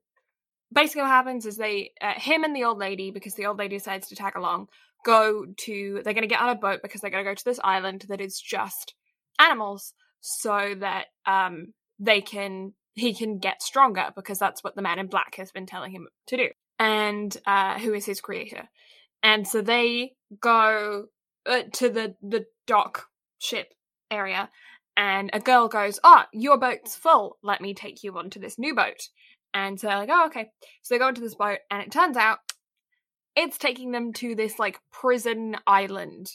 basically, what happens is they, uh, him and the old lady, because the old lady decides to tag along, go to. They're going to get on a boat because they're going to go to this island that is just animals, so that um they can he can get stronger because that's what the man in black has been telling him to do, and uh, who is his creator. And so they go uh, to the the dock ship area and a girl goes, "Oh, your boat's full. Let me take you onto this new boat." And so they're like, "Oh, okay." So they go into this boat, and it turns out it's taking them to this like prison island,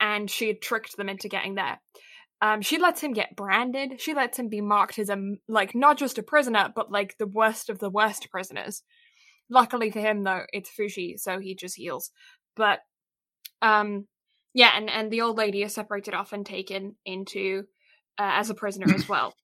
and she had tricked them into getting there. Um, she lets him get branded. She lets him be marked as a like not just a prisoner, but like the worst of the worst prisoners. Luckily for him, though, it's Fushi, so he just heals. But um, yeah, and and the old lady is separated off and taken into uh, as a prisoner as well.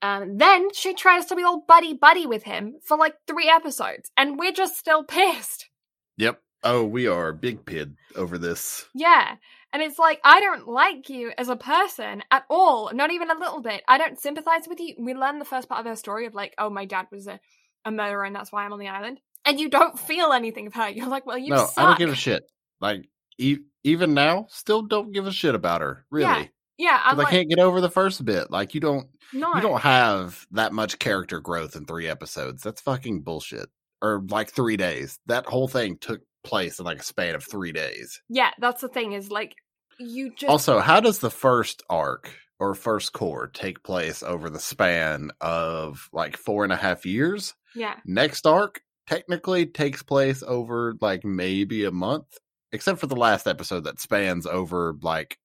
Um, then she tries to be all buddy buddy with him for like three episodes, and we're just still pissed. Yep. Oh, we are big pid over this. Yeah, And it's like, I don't like you as a person at all, not even a little bit. I don't sympathize with you. We learn the first part of her story of like, oh, my dad was a, a murderer and that's why I'm on the island. And you don't feel anything of her. You're like, well, you no, suck. I don't give a shit. Like e- even now, still don't give a shit about her. Really, Yeah, Yeah, 'Cause like, I can't get over the first bit. Like you don't, no. you don't have that much character growth in three episodes. That's fucking bullshit. Or like three days. That whole thing took place in like a span of three days. Yeah, that's the thing is like, you just. Also, how does the first arc or first cour take place over the span of like four and a half years? yeah. Next arc technically takes place over like maybe a month, except for the last episode that spans over like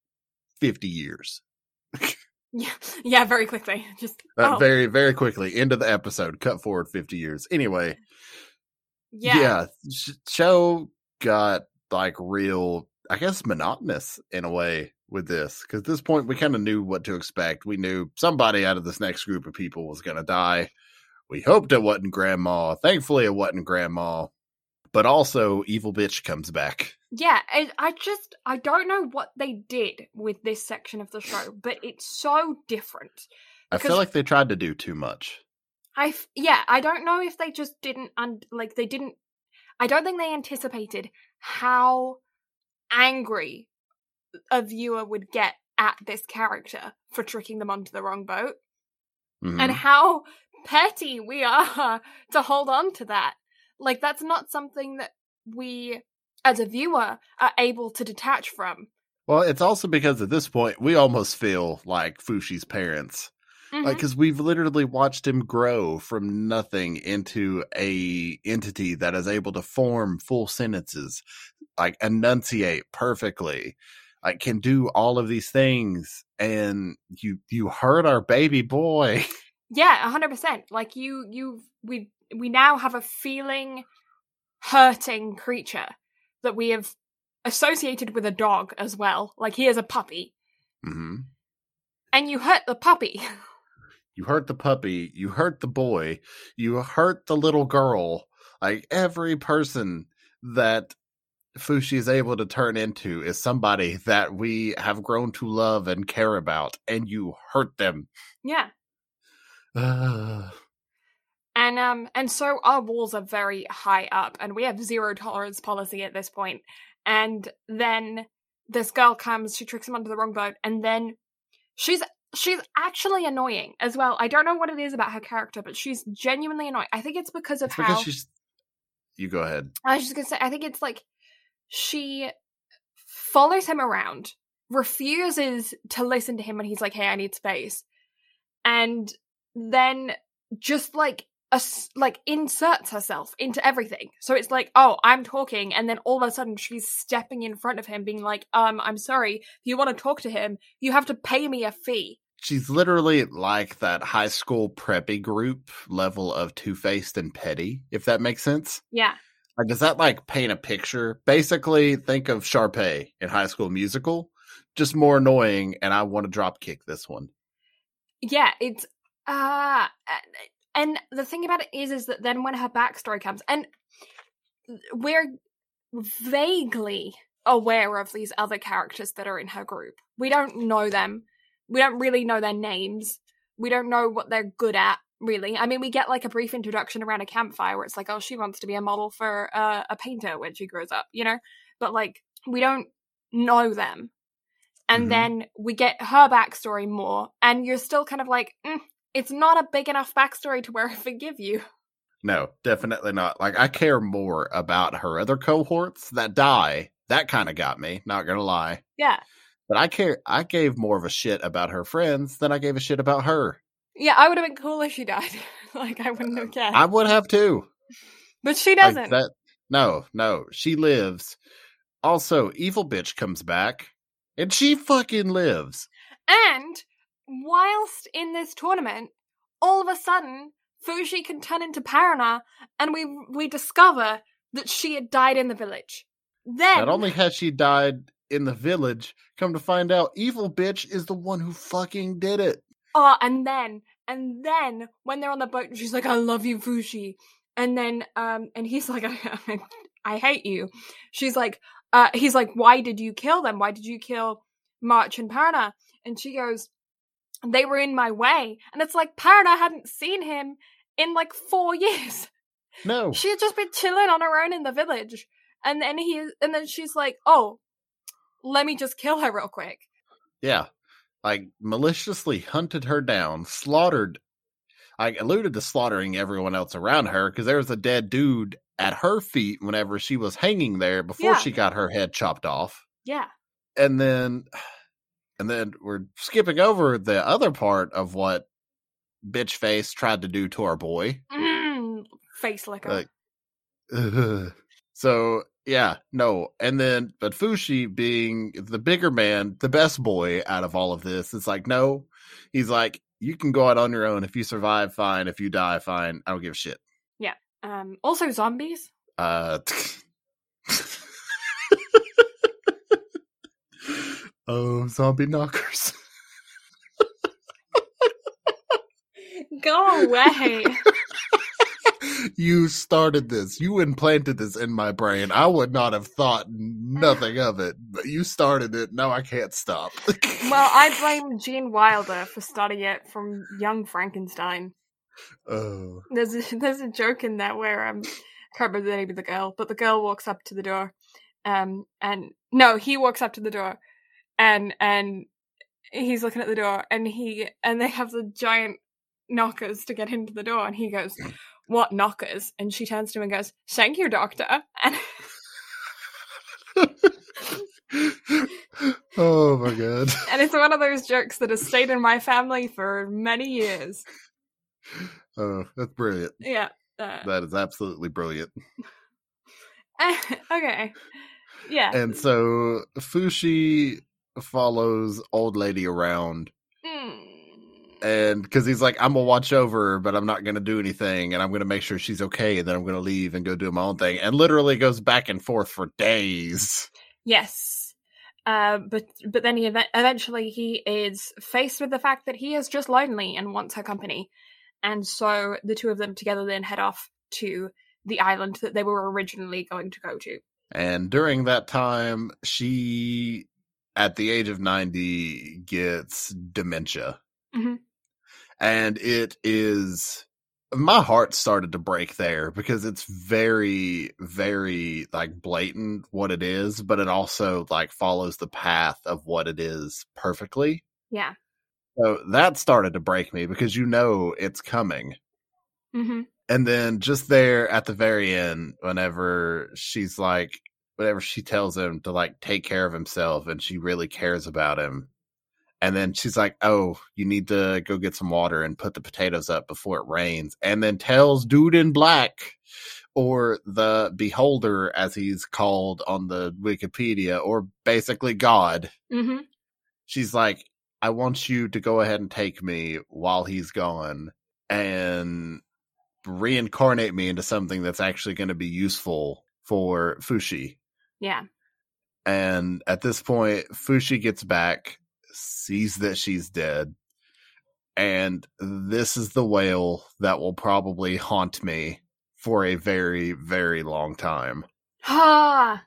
50 years. Yeah, yeah, very quickly. Just Uh, oh, Very, very quickly into the episode, cut forward 50 years. Anyway, yeah, yeah, sh- show got like real, I guess, monotonous in a way with this. Because at this point, we kind of knew what to expect. We knew somebody out of this next group of people was going to die. We hoped it wasn't Grandma. Thankfully, it wasn't Grandma. But also, Evil Bitch comes back. Yeah. I, I just I don't know what they did with this section of the show, but it's so different. I feel like they tried to do too much. I f- yeah, I don't know if they just didn't un- like they didn't. I don't think they anticipated how angry a viewer would get at this character for tricking them onto the wrong boat, Mhm. and how petty we are to hold on to that. Like that's not something that we, as a viewer, are able to detach from. Well, it's also because at this point, we almost feel like Fushi's parents. Mhm. Like, because we've literally watched him grow from nothing into a entity that is able to form full sentences, like enunciate perfectly, like can do all of these things. And you you hurt our baby boy. Yeah, a hundred percent. Like you, you, we, we now have a feeling hurting creature that we have associated with a dog as well. Like he is a puppy, hmm and you hurt the puppy. You hurt the puppy. You hurt the boy. You hurt the little girl. Like every person that Fushi is able to turn into is somebody that we have grown to love and care about, and you hurt them. yeah, Ugh. and um, and so our walls are very high up, and we have zero tolerance policy at this point. And then this girl comes, she tricks him onto the wrong boat, and then she's she's actually annoying as well. I don't know what it is about her character, but she's genuinely annoying. I think it's because of It's how because she's. You go ahead. I was just gonna say, I think it's like she follows him around, refuses to listen to him when he's like, "Hey, I need space," and then just like like inserts herself into everything. So it's like, "Oh, I'm talking," and then all of a sudden she's stepping in front of him, being like, "Um, I'm sorry. If you want to talk to him, you have to pay me a fee." She's literally like that high school preppy group level of two faced and petty, if that makes sense. Yeah, Like, does that like paint a picture? Basically, think of Sharpay in High School Musical, just more annoying, and I want to drop kick this one. yeah. It's uh and the thing about it is is that then when her backstory comes and we're vaguely aware of these other characters that are in her group. We don't know them. We don't really know their names. We don't know what they're good at really. I mean we get like a brief introduction around a campfire where it's like oh she wants to be a model for uh, a painter when she grows up you know? But like we don't know them. And Mhm. then we get her backstory more and you're still kind of like mm, it's not a big enough backstory to where i forgive you No, definitely not. Like, I care more about her other cohorts that die. That kind of got me, not gonna lie. yeah But I care. I gave more of a shit about her friends than I gave a shit about her. yeah i would have been cool if she died like i wouldn't have uh, cared I would have too. but she doesn't that. No, no, she lives. Also, evil bitch comes back, and she fucking lives. And whilst in this tournament, all of a sudden, Fushi can turn into Parona, and we we discover that she had died in the village. Then, Not only has she died in the village, come to find out, evil bitch is the one who fucking did it. oh, and then, and then when they're on the boat, she's like, "I love you, Fushi," and then, um, and he's like, "I, I hate you." She's like, uh, he's like, "Why did you kill them? Why did you kill March and Parona?" And she goes, "They were in my way." And it's like Parona hadn't seen him in like four years. No. She had just been chilling on her own in the village, and then he, and then she's like, "Oh, let me just kill her real quick." Yeah. Like maliciously hunted her down, slaughtered I alluded to slaughtering everyone else around her because there was a dead dude at her feet whenever she was hanging there before Yeah. she got her head chopped off. Yeah, And then and then we're skipping over the other part of what bitch face tried to do to our boy. mm, face licker. Like ugh. so yeah, no. And then but Fushi being the bigger man, the best boy out of all of this, it's like, no. He's like, you can go out on your own. If you survive, fine. If you die, fine. I don't give a shit. Yeah. Um, also zombies. Uh Oh, zombie knockers. Go away. you started this. You implanted this in my brain. I would not have thought nothing of it, but you started it. Now I can't stop. well, I blame Gene Wilder for starting it from Young Frankenstein. oh, There's a, there's a joke in there where um, I can't remember the name of the girl, but the girl walks up to the door, um, and no, he walks up to the door, and and he's looking at the door, and he and they have the giant knockers to get into the door, and he goes, "What knockers?" And she turns to him and goes, "Thank you, doctor." And oh my god. and it's one of those jokes that has stayed in my family for many years. Oh, that's brilliant. Yeah. Uh, That is absolutely brilliant. okay. Yeah. And so Fushi follows old lady around Mm. and because he's like, I'm gonna watch over her, but I'm not gonna do anything, and I'm gonna make sure she's okay, and then I'm gonna leave and go do my own thing, and literally goes back and forth for days. Yes. Uh, but but then he ev- eventually he is faced with the fact that he is just lonely and wants her company, and so the two of them together then head off to the island that they were originally going to go to. And during that time, she, at the age of 90, gets dementia. Mhm. And it is, my heart started to break there because it's very, very like blatant what it is, but it also like follows the path of what it is perfectly. Yeah. So that started to break me because you know it's coming. hmm And then just there at the very end, whenever she's like, whenever she tells him to like take care of himself and she really cares about him. And then she's like, oh, you need to go get some water and put the potatoes up before it rains. And then tells Dude in Black or the Beholder, as he's called on the Wikipedia, or basically God. hmm She's like, I want you to go ahead and take me while he's gone and reincarnate me into something that's actually going to be useful for Fushi. Yeah. And at this point, Fushi gets back, sees that she's dead, and this is the wail that will probably haunt me for a very, very long time. Ha.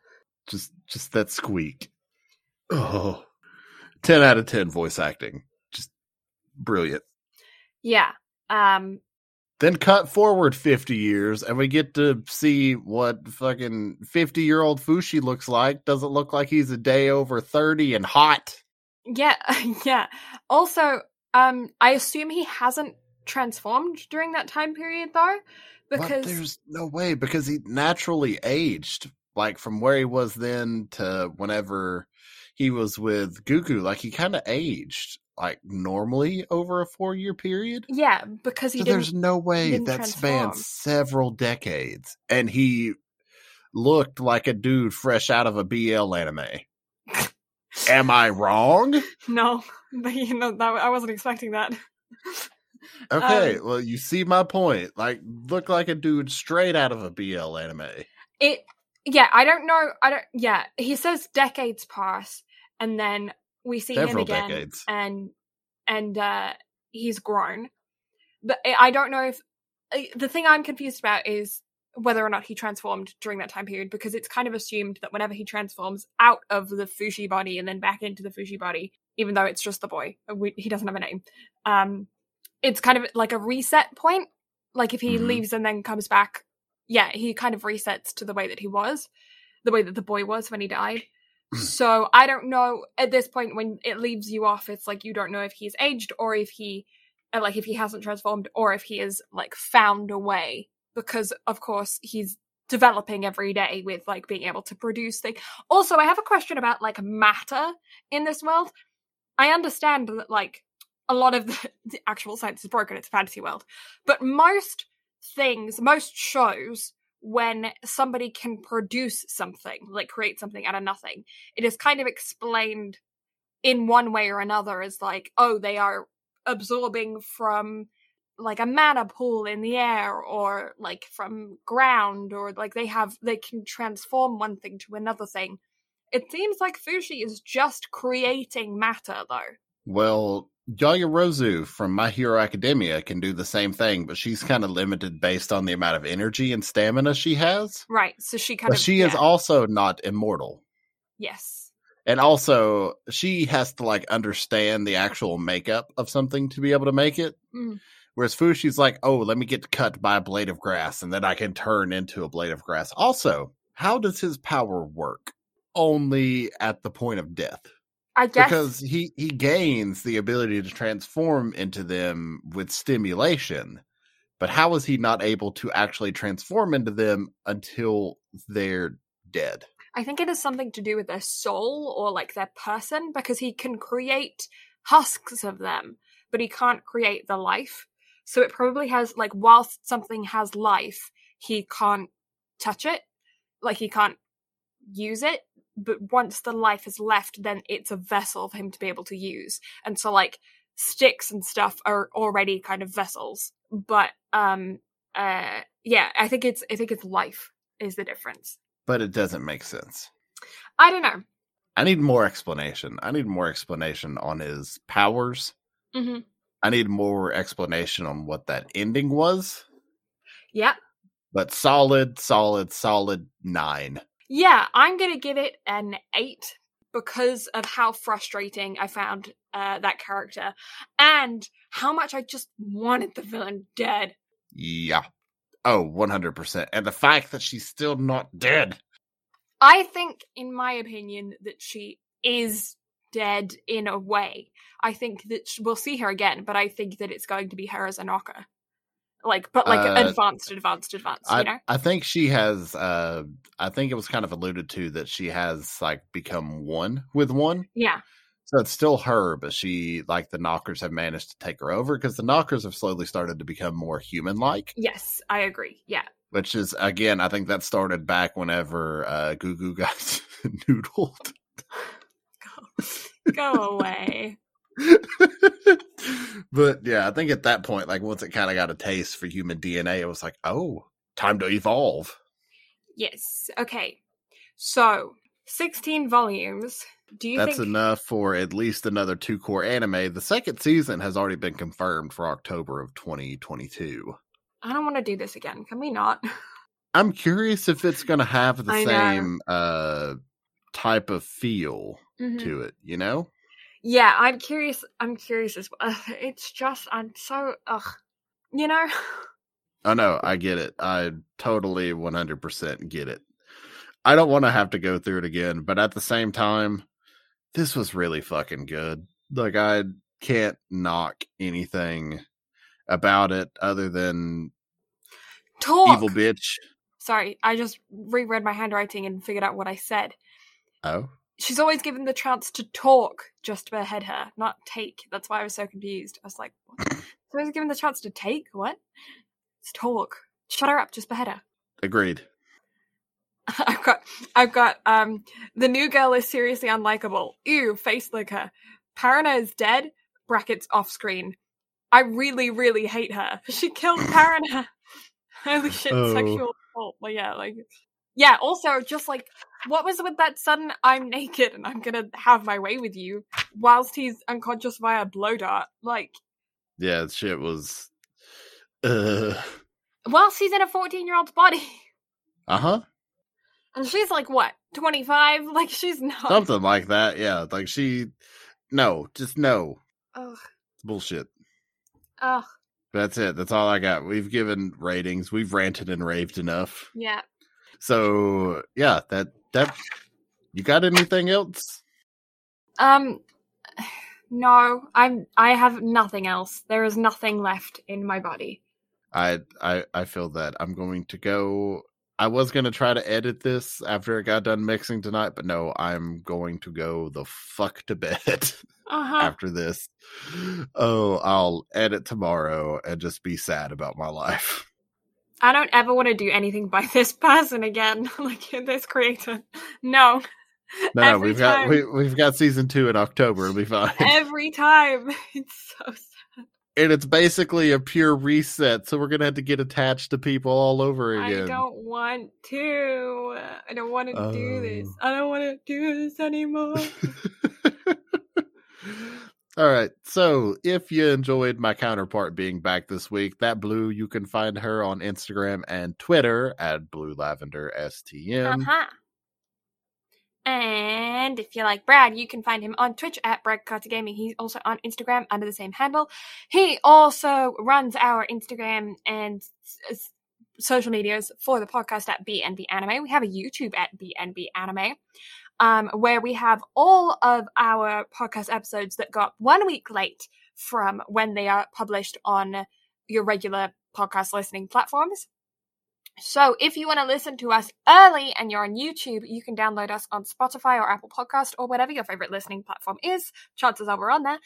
Just, just that squeak. Oh, 10 out of 10 voice acting. Just brilliant. yeah. Um. Then cut forward 50 years and we get to see what fucking 50 year old Fushi looks like. Doesn't look like he's a day over 30 and hot. Yeah. Yeah. Also, um, I assume he hasn't transformed during that time period though, But because there's no way because he naturally aged like from where he was then to whenever he was with Gugu. Like he kind of aged like normally over a four year period. yeah, because he So there's no way that transform. spans several decades. And he looked like a dude fresh out of a BL anime. Am I wrong? No, but you know that I wasn't expecting that. Okay, Um, well, you see my point. Like, look like a dude straight out of a BL anime. It yeah, I don't know. I don't yeah, he says decades pass and then we see him again decades. and and uh he's grown. But I I don't know if uh, the thing I'm confused about is whether or not he transformed during that time period because it's kind of assumed that whenever he transforms out of the Fushi body and then back into the Fushi body, even though it's just the boy, we, he doesn't have a name. Um, it's kind of like a reset point. Like if he Mhm. leaves and then comes back, yeah, he kind of resets to the way that he was, the way that the boy was when he died. so I don't know at this point when it leaves you off, it's like you don't know if he's aged or if he, uh, like if he hasn't transformed or if he is like found a way because of course he's developing every day with like being able to produce things. Also, I have a question about like matter in this world. I understand that like a lot of the, the actual science is broken, it's a fantasy world. But most things, most shows, when somebody can produce something, like create something out of nothing, it is kind of explained in one way or another as like, oh, they are absorbing from like a mana pool in the air or like from ground or like they have they can transform one thing to another thing. It seems like fushi is just creating matter though. Well, Yaoyorozu from My Hero Academia can do the same thing, but she's kind of limited based on the amount of energy and stamina she has. right so she kind But of she is also not immortal. yes And also, she has to like understand the actual makeup of something to be able to make it. Mm. Whereas Fushi's like, oh, let me get cut by a blade of grass and then I can turn into a blade of grass. Also, how does his power work? Only at the point of death. I guess Because he, he gains the ability to transform into them with stimulation. But how is he not able to actually transform into them until they're dead? I think it has something to do with their soul or like their person because he can create husks of them, but he can't create the life. So it probably has like whilst something has life, he can't touch it, like he can't use it. But once the life is left, then it's a vessel for him to be able to use. And so like sticks and stuff are already kind of vessels. But um uh yeah, I think it's I think it's life is the difference. But it doesn't make sense. I don't know. I need more explanation. I need more explanation on his powers. hmm I need more explanation on what that ending was. Yeah. But solid, solid, solid nine. Yeah, I'm going to give it an 8 because of how frustrating I found uh, that character and how much I just wanted the villain dead. Yeah. Oh, 100%. And the fact that she's still not dead. I think, in my opinion, that she is dead in a way. I think that we'll see her again, but I think that it's going to be her as a Anoka. Like, but like Uh, advanced, advanced, advanced, I, you know? I think she has, uh, I think it was kind of alluded to that she has, like, become one with one. Yeah. So it's still her, but she, like, the knockers have managed to take her over because the knockers have slowly started to become more human like. Yes, I agree. Yeah. which is again i think that started back whenever uh goo got noodled Go away. but yeah i think at that point like once it kind of got a taste for human dna it was like oh time to evolve Yes. Okay. So, 16 volumes. Do you that's think enough for at least another two cour anime the second season has already been confirmed for october of 2022 I don't want to do this again. Can we not? i'm curious if it's going to have the I know. same uh type of feel Mhm. to it you know Yeah, I'm curious. I'm curious as well. It's just I'm so ugh. You know? Oh no, I get it. I totally 100% get it. I don't want to have to go through it again, but at the same time, this was really fucking good. Like I can't knock anything about it other than Talk. evil bitch. Sorry, I just reread my handwriting and figured out what I said. Oh, She's always given the chance to talk, just behead her, not take. That's why I was so confused. I was like, what? She's always given the chance to take? What? It's talk. Shut her up, just behead her. agreed. I've got I've got um the new girl is seriously unlikable. Ew, face licker. Parona is dead. Brackets off screen. I really, really hate her. She killed Parona. Holy shit, Oh. sexual assault. Well, yeah, like yeah, also just like what was with that sudden I'm naked and I'm gonna have my way with you whilst he's unconscious via blow dart. Like Yeah, shit was uh whilst he's in a 14 year old's body. Uh huh. And she's like what, twenty five? Like she's not Something like that. Yeah. Like she. No, just no. Ugh. It's bullshit. Ugh. That's it. That's all I got. We've given ratings. We've ranted and raved enough. Yeah. So yeah, that that. You got anything else? Um no, I'm I have nothing else. There is nothing left in my body. I I I feel that I'm going to go. I was going to try to edit this after it got done mixing tonight, but no, I'm going to go the fuck to bed Uh-huh. after this. Oh, I'll edit tomorrow and just be sad about my life. I don't ever want to do anything by this person again, like this creator. No. No, Every we've got we, we've got season two in October. It'll be fine. Every time. It's so sad. and it's basically a pure reset, so we're gonna have to get attached to people all over again. I don't want to. I don't want to do this. Oh. I don't want to do this anymore. All right. So, if you enjoyed my counterpart being back this week, that blue, you can find her on Instagram and Twitter at Blue Lavender STM. Uh-huh. And if you like Brad, you can find him on Twitch at Brad Carter Gaming. He's also on Instagram under the same handle. He also runs our Instagram and s- social medias for the podcast at BNB Anime. We have a YouTube at BNB Anime, um, where we have all of our podcast episodes that got one week late from when they are published on your regular podcast listening platforms. So if you want to listen to us early and you're on YouTube, you can download us on Spotify or Apple Podcast or whatever your favorite listening platform is. Chances are we're on there.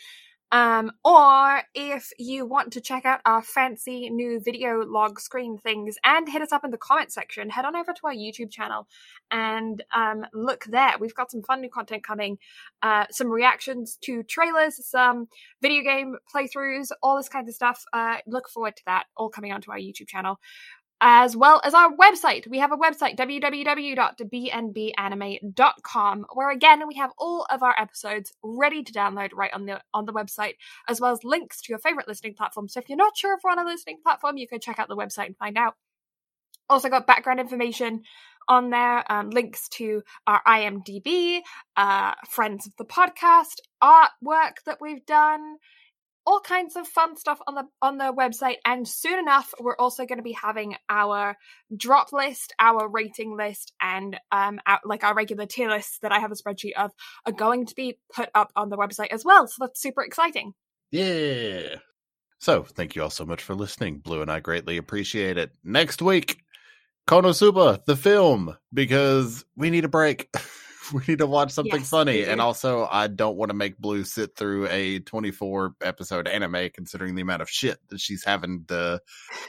Um, or if you want to check out our fancy new video log screen things and hit us up in the comment section, head on over to our YouTube channel and um, look there. We've got some fun new content coming, uh, some reactions to trailers, some video game playthroughs, all this kind of stuff. Uh, look forward to that all coming onto our YouTube channel as well as our website. We have a website, www.bnbanime.com, where again we have all of our episodes ready to download right on the on the website, as well as links to your favorite listening platform. So if you're not sure if we're on a listening platform, you can check out the website and find out. Also got background information on there, um, links to our IMDb, uh, friends of the podcast, artwork that we've done, all kinds of fun stuff on the on the website and soon enough we're also going to be having our drop list our rating list and um our, like our regular tier lists that i have a spreadsheet of are going to be put up on the website as well so that's super exciting Yeah. So, thank you all so much for listening. Blue and I greatly appreciate it. Next week, Konosuba, the film, because we need a break. we need to watch something Yes, funny. And also, I don't want to make Blue sit through a 24 episode anime, considering the amount of shit that she's having to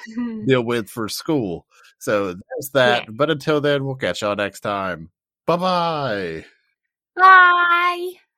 deal with for school. So, there's that. Yeah. But until then, we'll catch y'all next time. Bye bye. bye